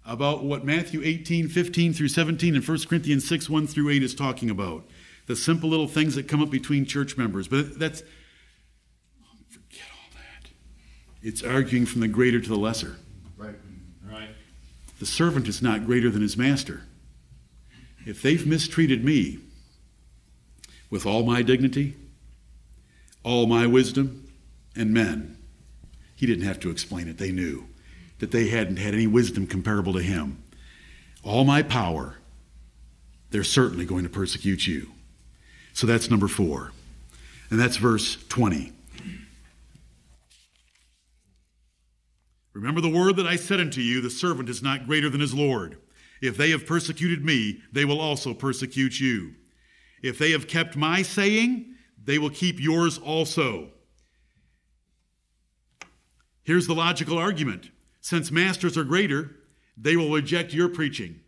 about what Matthew 18, 15 through 17 and 1 Corinthians 6, 1 through 8 is talking about. The simple little things that come up between church members. But that's, forget all that. It's arguing from the greater to the lesser. Right. Right. The servant is not greater than his master. If they've mistreated me with all my dignity, all my wisdom, and men. He didn't have to explain it. They knew that they hadn't had any wisdom comparable to him. All my power, they're certainly going to persecute you. So that's number four. And that's verse 20. Remember the word that I said unto you the servant is not greater than his Lord. If they have persecuted me, they will also persecute you. If they have kept my saying, they will keep yours also. Here's the logical argument since masters are greater, they will reject your preaching.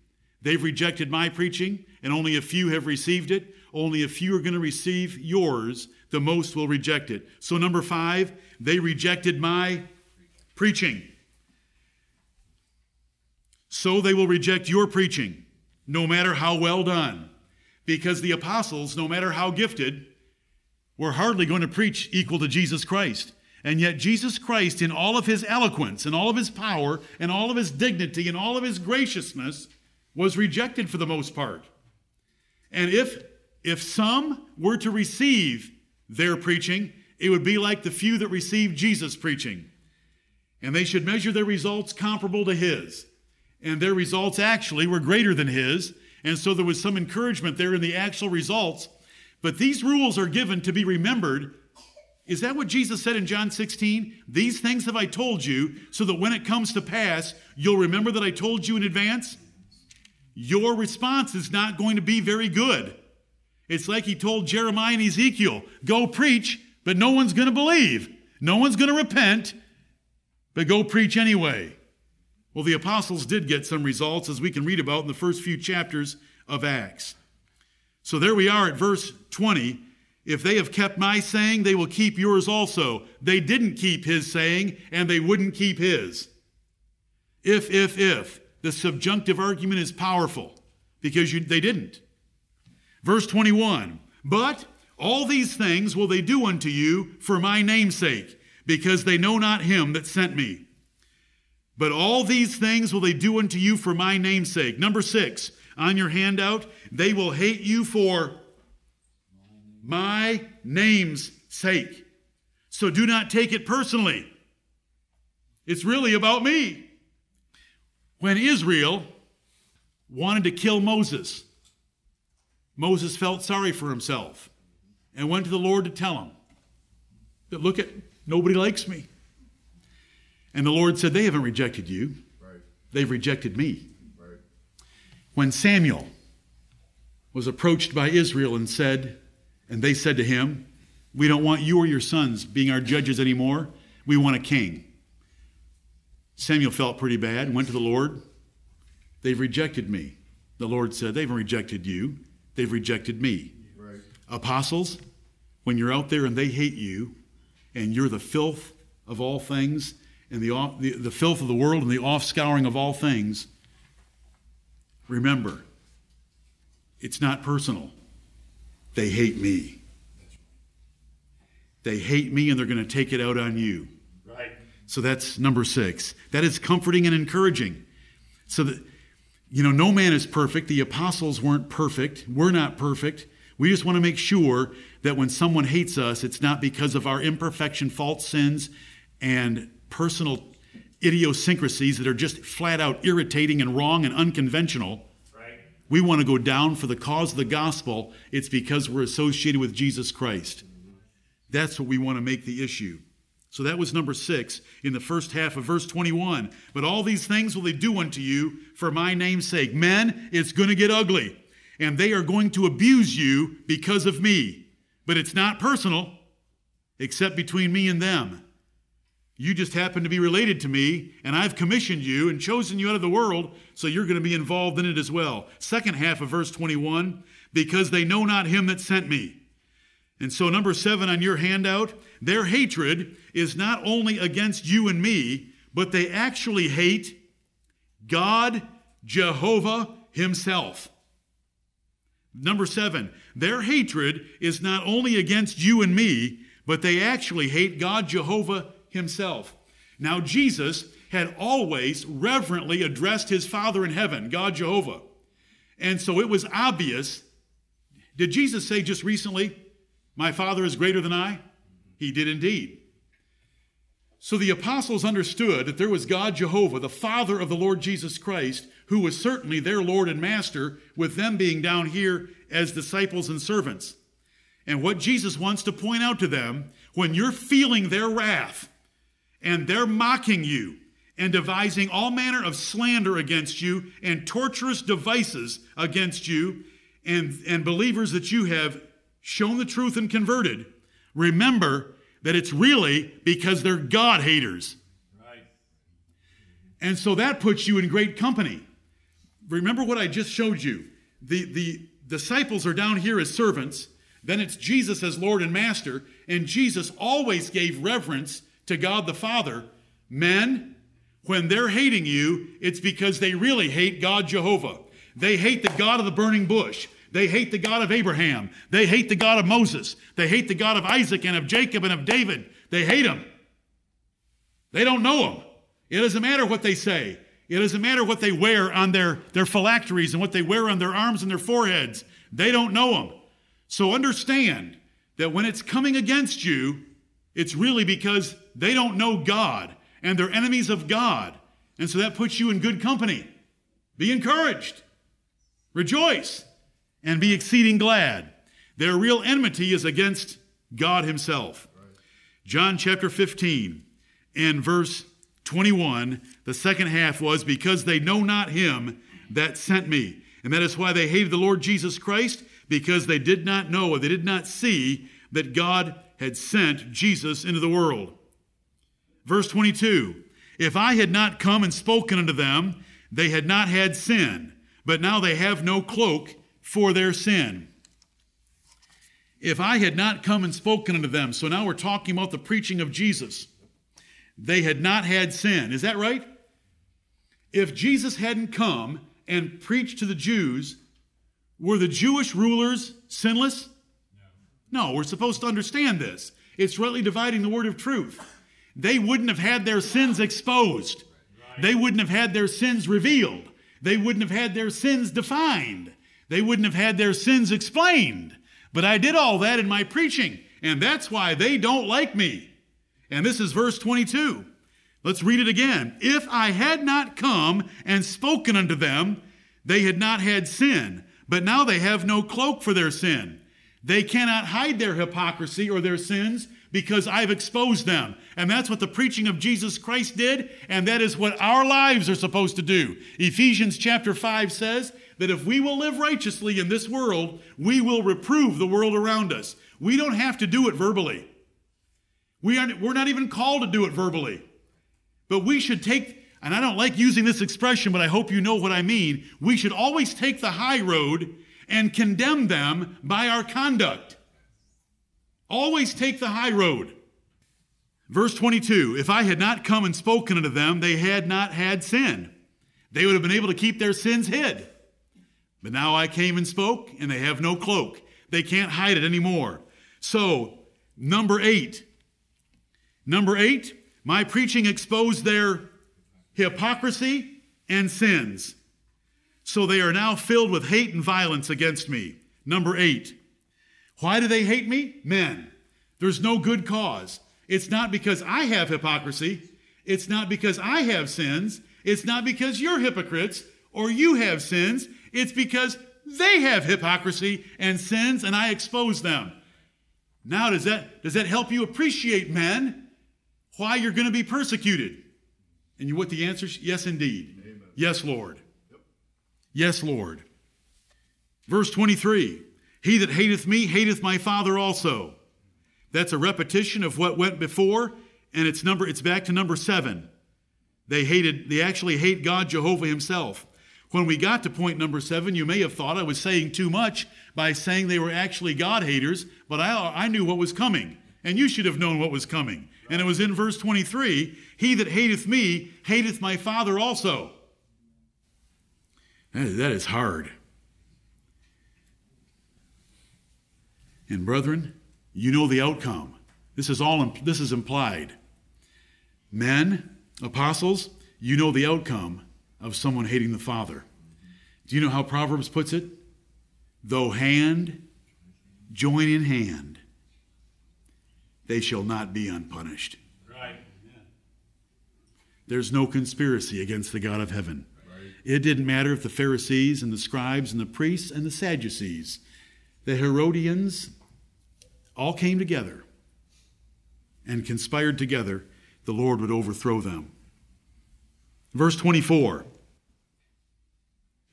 They've rejected my preaching, and only a few have received it. Only a few are going to receive yours. The most will reject it. So, number five, they rejected my preaching. So they will reject your preaching, no matter how well done. Because the apostles, no matter how gifted, were hardly going to preach equal to Jesus Christ. And yet, Jesus Christ, in all of his eloquence, and all of his power, and all of his dignity, and all of his graciousness, was rejected for the most part. And if, if some were to receive their preaching, it would be like the few that received Jesus' preaching. And they should measure their results comparable to his. And their results actually were greater than his. And so there was some encouragement there in the actual results. But these rules are given to be remembered is that what Jesus said in John 16? These things have I told you so that when it comes to pass, you'll remember that I told you in advance? Your response is not going to be very good. It's like he told Jeremiah and Ezekiel go preach, but no one's going to believe. No one's going to repent, but go preach anyway. Well, the apostles did get some results, as we can read about in the first few chapters of Acts. So there we are at verse 20. If they have kept my saying, they will keep yours also. They didn't keep his saying, and they wouldn't keep his. If, if, if. The subjunctive argument is powerful because you, they didn't. Verse 21 But all these things will they do unto you for my name's sake, because they know not him that sent me. But all these things will they do unto you for my name's sake. Number six, on your handout, they will hate you for my name's sake. So do not take it personally. It's really about me. When Israel wanted to kill Moses, Moses felt sorry for himself and went to the Lord to tell him that, look at, nobody likes me. And the Lord said, They haven't rejected you, right. they've rejected me. Right. When Samuel was approached by Israel and said, and they said to him, We don't want you or your sons being our judges anymore. We want a king. Samuel felt pretty bad and went to the Lord. They've rejected me. The Lord said, They've rejected you. They've rejected me. Right. Apostles, when you're out there and they hate you, and you're the filth of all things, and the, the, the filth of the world and the offscouring of all things, remember, it's not personal. They hate me. They hate me and they're going to take it out on you. Right. So that's number six. That is comforting and encouraging. So that, you know, no man is perfect. The apostles weren't perfect. We're not perfect. We just want to make sure that when someone hates us, it's not because of our imperfection, fault sins, and personal idiosyncrasies that are just flat out irritating and wrong and unconventional. We want to go down for the cause of the gospel. It's because we're associated with Jesus Christ. That's what we want to make the issue. So that was number six in the first half of verse 21. But all these things will they do unto you for my name's sake. Men, it's going to get ugly, and they are going to abuse you because of me. But it's not personal, except between me and them. You just happen to be related to me, and I've commissioned you and chosen you out of the world, so you're going to be involved in it as well. Second half of verse 21 because they know not him that sent me. And so, number seven on your handout, their hatred is not only against you and me, but they actually hate God, Jehovah Himself. Number seven, their hatred is not only against you and me, but they actually hate God, Jehovah Himself. Now, Jesus had always reverently addressed His Father in heaven, God, Jehovah. And so it was obvious. Did Jesus say just recently, my Father is greater than I? He did indeed. So the apostles understood that there was God Jehovah, the Father of the Lord Jesus Christ, who was certainly their Lord and Master, with them being down here as disciples and servants. And what Jesus wants to point out to them when you're feeling their wrath and they're mocking you and devising all manner of slander against you and torturous devices against you and, and believers that you have shown the truth and converted, remember that it's really because they're God haters. Right. And so that puts you in great company. Remember what I just showed you. The, the disciples are down here as servants, then it's Jesus as Lord and Master, and Jesus always gave reverence to God the Father. Men, when they're hating you, it's because they really hate God Jehovah. They hate the God of the burning bush. They hate the God of Abraham. They hate the God of Moses. They hate the God of Isaac and of Jacob and of David. They hate him. They don't know him. It doesn't matter what they say. It doesn't matter what they wear on their, their phylacteries and what they wear on their arms and their foreheads. They don't know him. So understand that when it's coming against you, it's really because they don't know God and they're enemies of God. And so that puts you in good company. Be encouraged. Rejoice and be exceeding glad. Their real enmity is against God Himself. John chapter 15 and verse 21, the second half was, Because they know not Him that sent me. And that is why they hated the Lord Jesus Christ, because they did not know or they did not see that God had sent Jesus into the world. Verse 22 If I had not come and spoken unto them, they had not had sin, but now they have no cloak for their sin. If I had not come and spoken unto them, so now we're talking about the preaching of Jesus, they had not had sin. Is that right? If Jesus hadn't come and preached to the Jews, were the Jewish rulers sinless? No, we're supposed to understand this. It's rightly dividing the word of truth. They wouldn't have had their sins exposed. They wouldn't have had their sins revealed. They wouldn't have had their sins defined they wouldn't have had their sins explained. But I did all that in my preaching, and that's why they don't like me. And this is verse 22. Let's read it again. If I had not come and spoken unto them, they had not had sin, but now they have no cloak for their sin. They cannot hide their hypocrisy or their sins because I've exposed them. And that's what the preaching of Jesus Christ did, and that is what our lives are supposed to do. Ephesians chapter 5 says, that if we will live righteously in this world, we will reprove the world around us. We don't have to do it verbally. We aren't, we're not even called to do it verbally. But we should take, and I don't like using this expression, but I hope you know what I mean. We should always take the high road and condemn them by our conduct. Always take the high road. Verse 22 If I had not come and spoken unto them, they had not had sin. They would have been able to keep their sins hid. But now I came and spoke, and they have no cloak. They can't hide it anymore. So, number eight. Number eight, my preaching exposed their hypocrisy and sins. So they are now filled with hate and violence against me. Number eight, Why do they hate me? Men. There's no good cause. It's not because I have hypocrisy. It's not because I have sins. It's not because you're hypocrites or you have sins. It's because they have hypocrisy and sins and I expose them. Now, does that, does that help you appreciate, men, why you're going to be persecuted? And you, what the answer is? Yes, indeed. Amen. Yes, Lord. Yes, Lord. Verse 23 He that hateth me hateth my Father also. That's a repetition of what went before, and it's number it's back to number seven. They hated, they actually hate God Jehovah Himself. When we got to point number seven, you may have thought I was saying too much by saying they were actually God haters, but I, I knew what was coming, and you should have known what was coming. And it was in verse 23 He that hateth me hateth my Father also. That is hard. And brethren, you know the outcome. This is all this is implied. Men, apostles, you know the outcome of someone hating the Father. Do you know how Proverbs puts it? Though hand join in hand, they shall not be unpunished. Right. There's no conspiracy against the God of heaven. It didn't matter if the Pharisees and the scribes and the priests and the Sadducees, the Herodians, all came together and conspired together, the Lord would overthrow them. Verse 24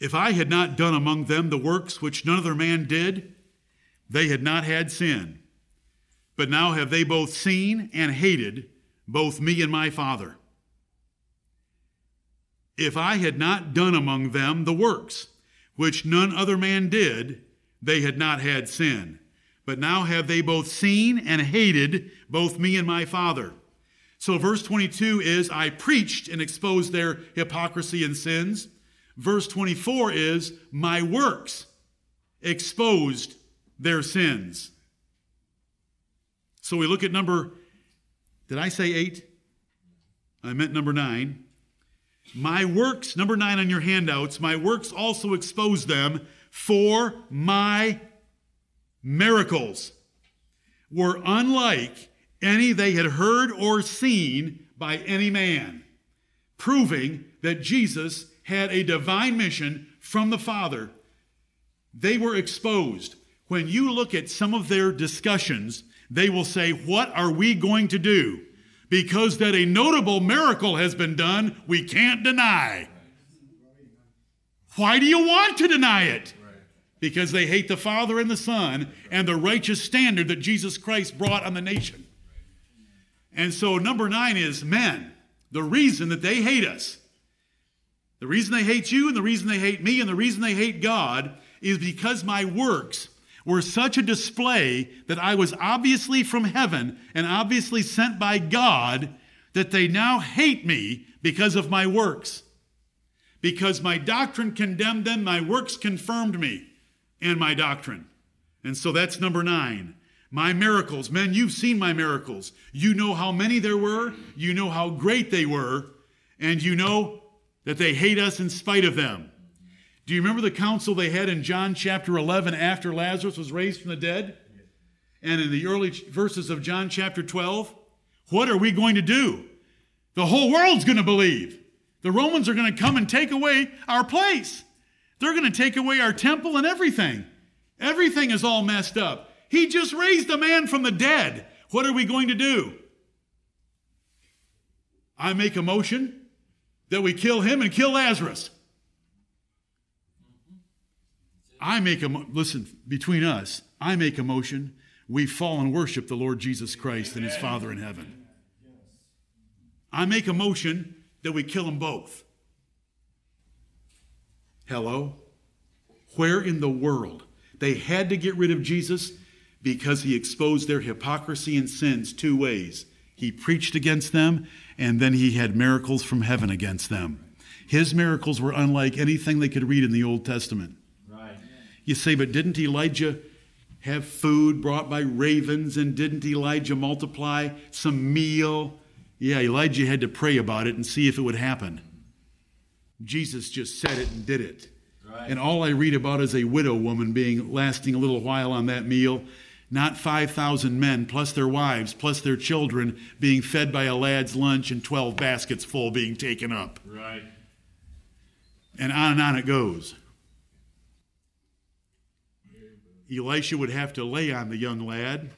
If I had not done among them the works which none other man did, they had not had sin. But now have they both seen and hated both me and my Father. If I had not done among them the works which none other man did, they had not had sin. But now have they both seen and hated both me and my Father. So, verse 22 is, I preached and exposed their hypocrisy and sins. Verse 24 is, my works exposed their sins. So we look at number, did I say eight? I meant number nine. My works, number nine on your handouts, my works also expose them for my miracles were unlike any they had heard or seen by any man, proving that Jesus had a divine mission from the Father. They were exposed. When you look at some of their discussions, they will say, What are we going to do? Because that a notable miracle has been done, we can't deny. Why do you want to deny it? because they hate the Father and the Son and the righteous standard that Jesus Christ brought on the nation. And so, number nine is men. The reason that they hate us, the reason they hate you, and the reason they hate me, and the reason they hate God is because my works were such a display that I was obviously from heaven and obviously sent by God that they now hate me because of my works. Because my doctrine condemned them, my works confirmed me and my doctrine. And so that's number nine. My miracles. Men, you've seen my miracles. You know how many there were, you know how great they were, and you know that they hate us in spite of them. Do you remember the council they had in John chapter 11 after Lazarus was raised from the dead? And in the early verses of John chapter 12? What are we going to do? The whole world's going to believe. The Romans are going to come and take away our place. They're going to take away our temple and everything. Everything is all messed up. He just raised a man from the dead. What are we going to do? I make a motion that we kill him and kill Lazarus. I make a listen between us. I make a motion. We fall and worship the Lord Jesus Christ and His Father in heaven. I make a motion that we kill them both. Hello? Where in the world? They had to get rid of Jesus because he exposed their hypocrisy and sins two ways. He preached against them, and then he had miracles from heaven against them. His miracles were unlike anything they could read in the Old Testament. You say, but didn't Elijah have food brought by ravens, and didn't Elijah multiply some meal? Yeah, Elijah had to pray about it and see if it would happen. Jesus just said it and did it. Right. And all I read about is a widow woman being lasting a little while on that meal. not 5,000 men, plus their wives, plus their children, being fed by a lad's lunch and 12 baskets full being taken up. Right. And on and on it goes. Elisha would have to lay on the young lad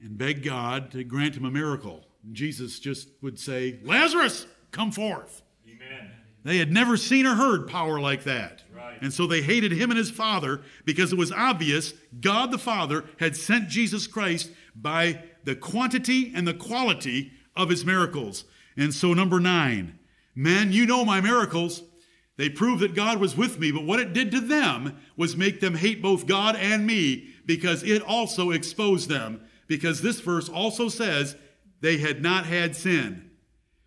and beg God to grant him a miracle. And Jesus just would say, Lazarus, come forth. Amen. They had never seen or heard power like that. Right. And so they hated him and his father because it was obvious God the Father had sent Jesus Christ by the quantity and the quality of his miracles. And so, number nine, men, you know my miracles. They proved that God was with me, but what it did to them was make them hate both God and me because it also exposed them. Because this verse also says they had not had sin.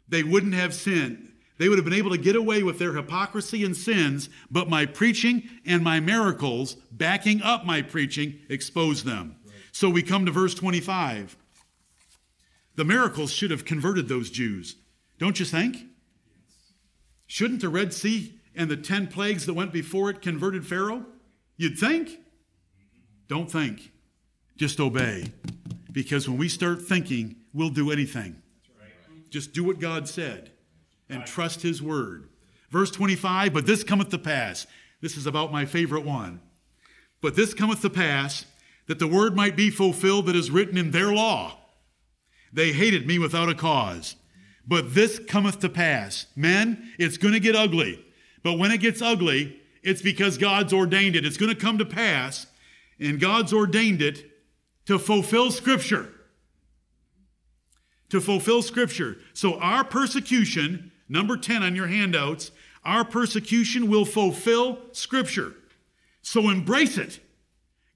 They wouldn't have sinned. They would have been able to get away with their hypocrisy and sins, but my preaching and my miracles, backing up my preaching, exposed them. So we come to verse 25. The miracles should have converted those Jews, don't you think? Shouldn't the Red Sea and the 10 plagues that went before it converted Pharaoh? You'd think. Don't think, just obey. Because when we start thinking, we'll do anything. Just do what God said and trust his word. Verse 25, but this cometh to pass. This is about my favorite one. But this cometh to pass that the word might be fulfilled that is written in their law. They hated me without a cause. But this cometh to pass. Men, it's going to get ugly. But when it gets ugly, it's because God's ordained it. It's going to come to pass, and God's ordained it to fulfill Scripture. To fulfill Scripture. So our persecution, number 10 on your handouts, our persecution will fulfill Scripture. So embrace it.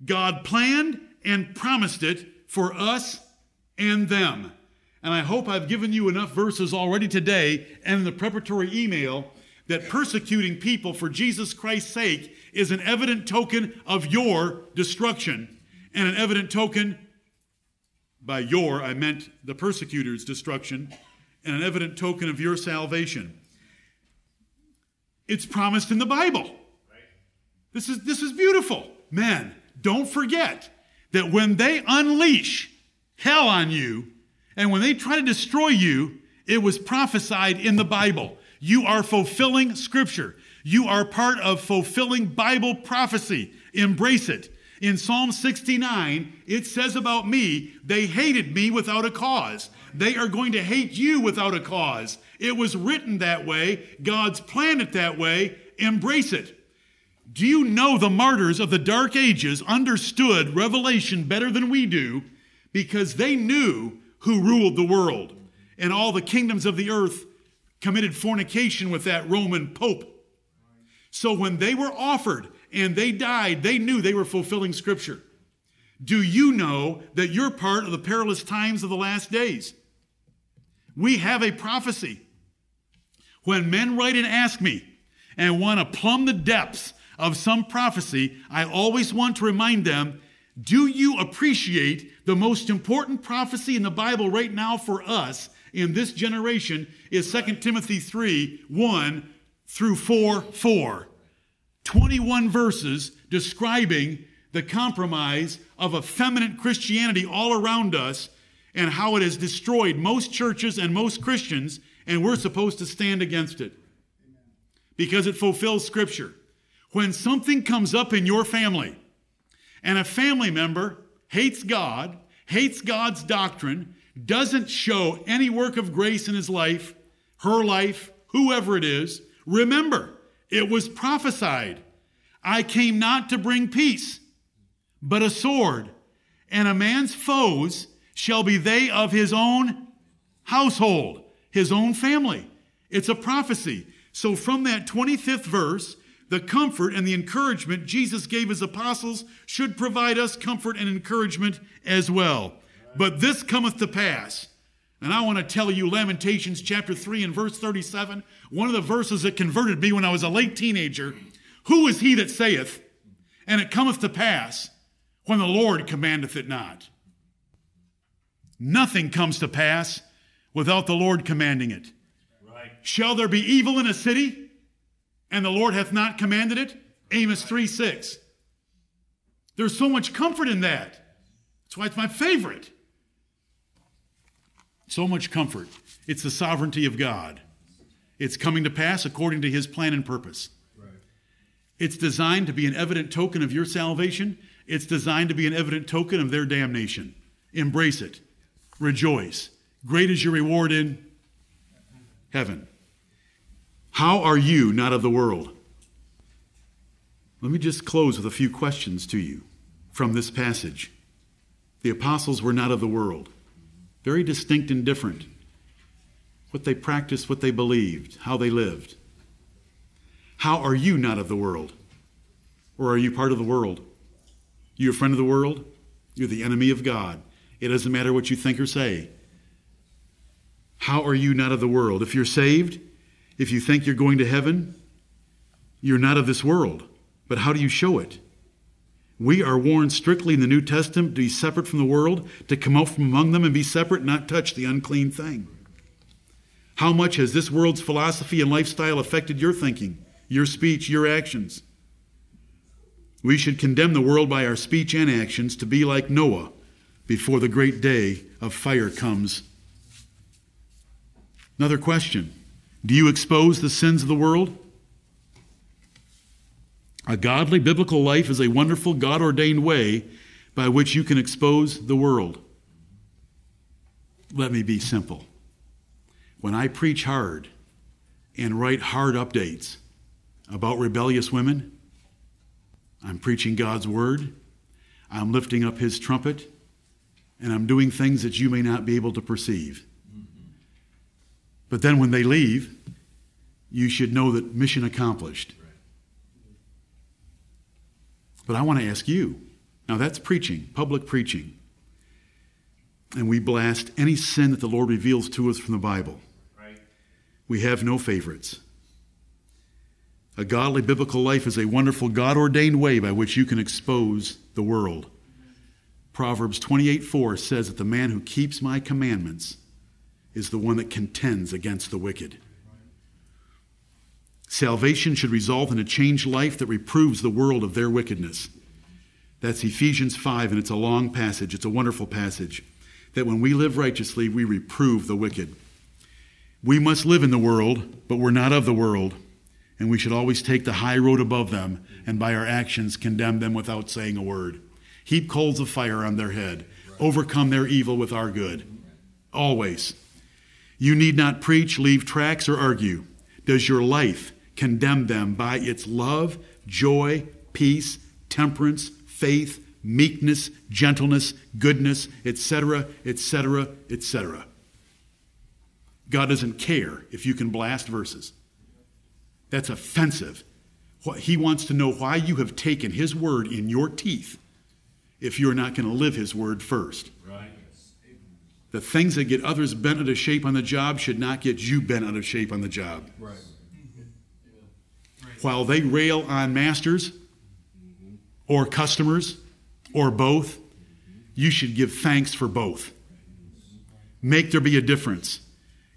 God planned and promised it for us and them. And I hope I've given you enough verses already today and in the preparatory email that persecuting people for Jesus Christ's sake is an evident token of your destruction and an evident token by your I meant the persecutor's destruction and an evident token of your salvation. It's promised in the Bible. This is this is beautiful. Men, don't forget that when they unleash hell on you and when they try to destroy you, it was prophesied in the Bible. You are fulfilling Scripture. You are part of fulfilling Bible prophecy. Embrace it. In Psalm 69, it says about me, they hated me without a cause. They are going to hate you without a cause. It was written that way. God's planned it that way. Embrace it. Do you know the martyrs of the Dark Ages understood Revelation better than we do because they knew who ruled the world and all the kingdoms of the earth committed fornication with that Roman Pope. So when they were offered and they died, they knew they were fulfilling Scripture. Do you know that you're part of the perilous times of the last days? We have a prophecy. When men write and ask me and want to plumb the depths of some prophecy, I always want to remind them do you appreciate the most important prophecy in the Bible right now for us in this generation is 2 Timothy 3 1 through 4 4. 21 verses describing the compromise of effeminate Christianity all around us and how it has destroyed most churches and most Christians, and we're supposed to stand against it because it fulfills Scripture. When something comes up in your family and a family member hates God, hates God's doctrine, doesn't show any work of grace in his life, her life, whoever it is, remember, it was prophesied. I came not to bring peace, but a sword, and a man's foes shall be they of his own household, his own family. It's a prophecy. So, from that 25th verse, the comfort and the encouragement Jesus gave his apostles should provide us comfort and encouragement as well. But this cometh to pass. And I want to tell you, Lamentations chapter 3 and verse 37, one of the verses that converted me when I was a late teenager. Who is he that saith, and it cometh to pass, when the Lord commandeth it not? Nothing comes to pass without the Lord commanding it. Right. Shall there be evil in a city, and the Lord hath not commanded it? Amos 3 6. There's so much comfort in that. That's why it's my favorite. So much comfort. It's the sovereignty of God. It's coming to pass according to his plan and purpose. Right. It's designed to be an evident token of your salvation. It's designed to be an evident token of their damnation. Embrace it. Rejoice. Great is your reward in heaven. How are you not of the world? Let me just close with a few questions to you from this passage. The apostles were not of the world, very distinct and different. What they practiced, what they believed, how they lived. How are you not of the world? Or are you part of the world? You a friend of the world? You're the enemy of God. It doesn't matter what you think or say. How are you not of the world? If you're saved, if you think you're going to heaven, you're not of this world. But how do you show it? We are warned strictly in the New Testament to be separate from the world, to come out from among them and be separate, not touch the unclean thing. How much has this world's philosophy and lifestyle affected your thinking, your speech, your actions? We should condemn the world by our speech and actions to be like Noah before the great day of fire comes. Another question Do you expose the sins of the world? A godly biblical life is a wonderful, God ordained way by which you can expose the world. Let me be simple. When I preach hard and write hard updates about rebellious women, I'm preaching God's word, I'm lifting up his trumpet, and I'm doing things that you may not be able to perceive. But then when they leave, you should know that mission accomplished. But I want to ask you now, that's preaching, public preaching. And we blast any sin that the Lord reveals to us from the Bible. Right. We have no favorites. A godly biblical life is a wonderful, God ordained way by which you can expose the world. Proverbs 28 4 says that the man who keeps my commandments is the one that contends against the wicked. Salvation should result in a changed life that reproves the world of their wickedness. That's Ephesians 5, and it's a long passage. It's a wonderful passage. That when we live righteously, we reprove the wicked. We must live in the world, but we're not of the world, and we should always take the high road above them and by our actions condemn them without saying a word. Heap coals of fire on their head, overcome their evil with our good. Always. You need not preach, leave tracts, or argue. Does your life condemn them by its love, joy, peace, temperance, faith, meekness, gentleness, goodness, etc., etc., etc. God doesn't care if you can blast verses. That's offensive. He wants to know why you have taken His word in your teeth if you're not going to live His word first. Right. The things that get others bent out of shape on the job should not get you bent out of shape on the job. Right while they rail on masters or customers or both, you should give thanks for both. Make there be a difference.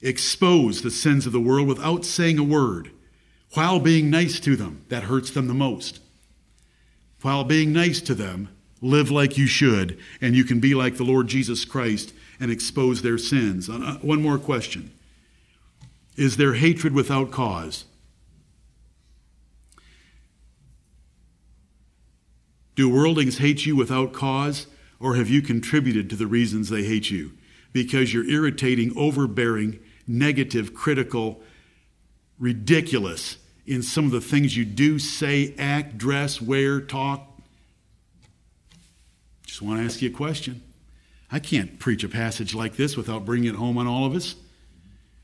Expose the sins of the world without saying a word, while being nice to them. That hurts them the most. While being nice to them, live like you should, and you can be like the Lord Jesus Christ and expose their sins. Uh, one more question Is there hatred without cause? Do worldlings hate you without cause, or have you contributed to the reasons they hate you? Because you're irritating, overbearing, negative, critical, ridiculous in some of the things you do, say, act, dress, wear, talk. Just want to ask you a question. I can't preach a passage like this without bringing it home on all of us.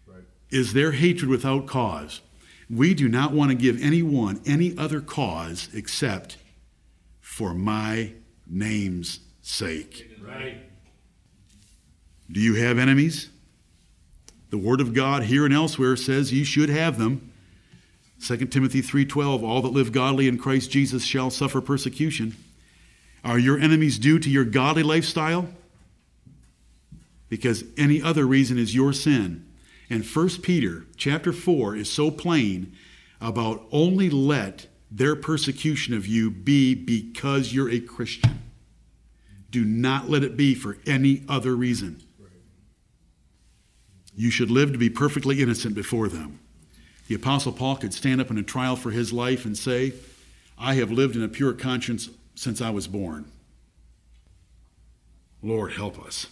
Right. Is there hatred without cause? We do not want to give anyone any other cause except for my name's sake. Right. Do you have enemies? The word of God here and elsewhere says you should have them. 2 Timothy 3:12 All that live godly in Christ Jesus shall suffer persecution. Are your enemies due to your godly lifestyle? Because any other reason is your sin. And 1 Peter chapter 4 is so plain about only let their persecution of you be because you're a Christian. Do not let it be for any other reason. You should live to be perfectly innocent before them. The Apostle Paul could stand up in a trial for his life and say, I have lived in a pure conscience since I was born. Lord, help us.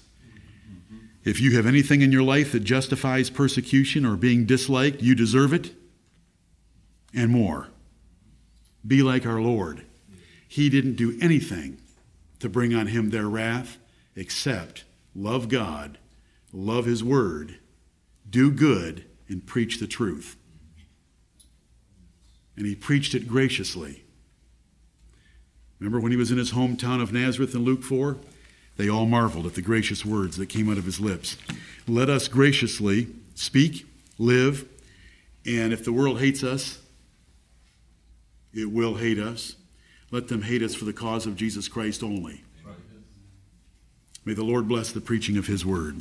If you have anything in your life that justifies persecution or being disliked, you deserve it and more. Be like our Lord. He didn't do anything to bring on him their wrath except love God, love His Word, do good, and preach the truth. And he preached it graciously. Remember when he was in his hometown of Nazareth in Luke 4? They all marveled at the gracious words that came out of his lips. Let us graciously speak, live, and if the world hates us, it will hate us. Let them hate us for the cause of Jesus Christ only. May the Lord bless the preaching of his word.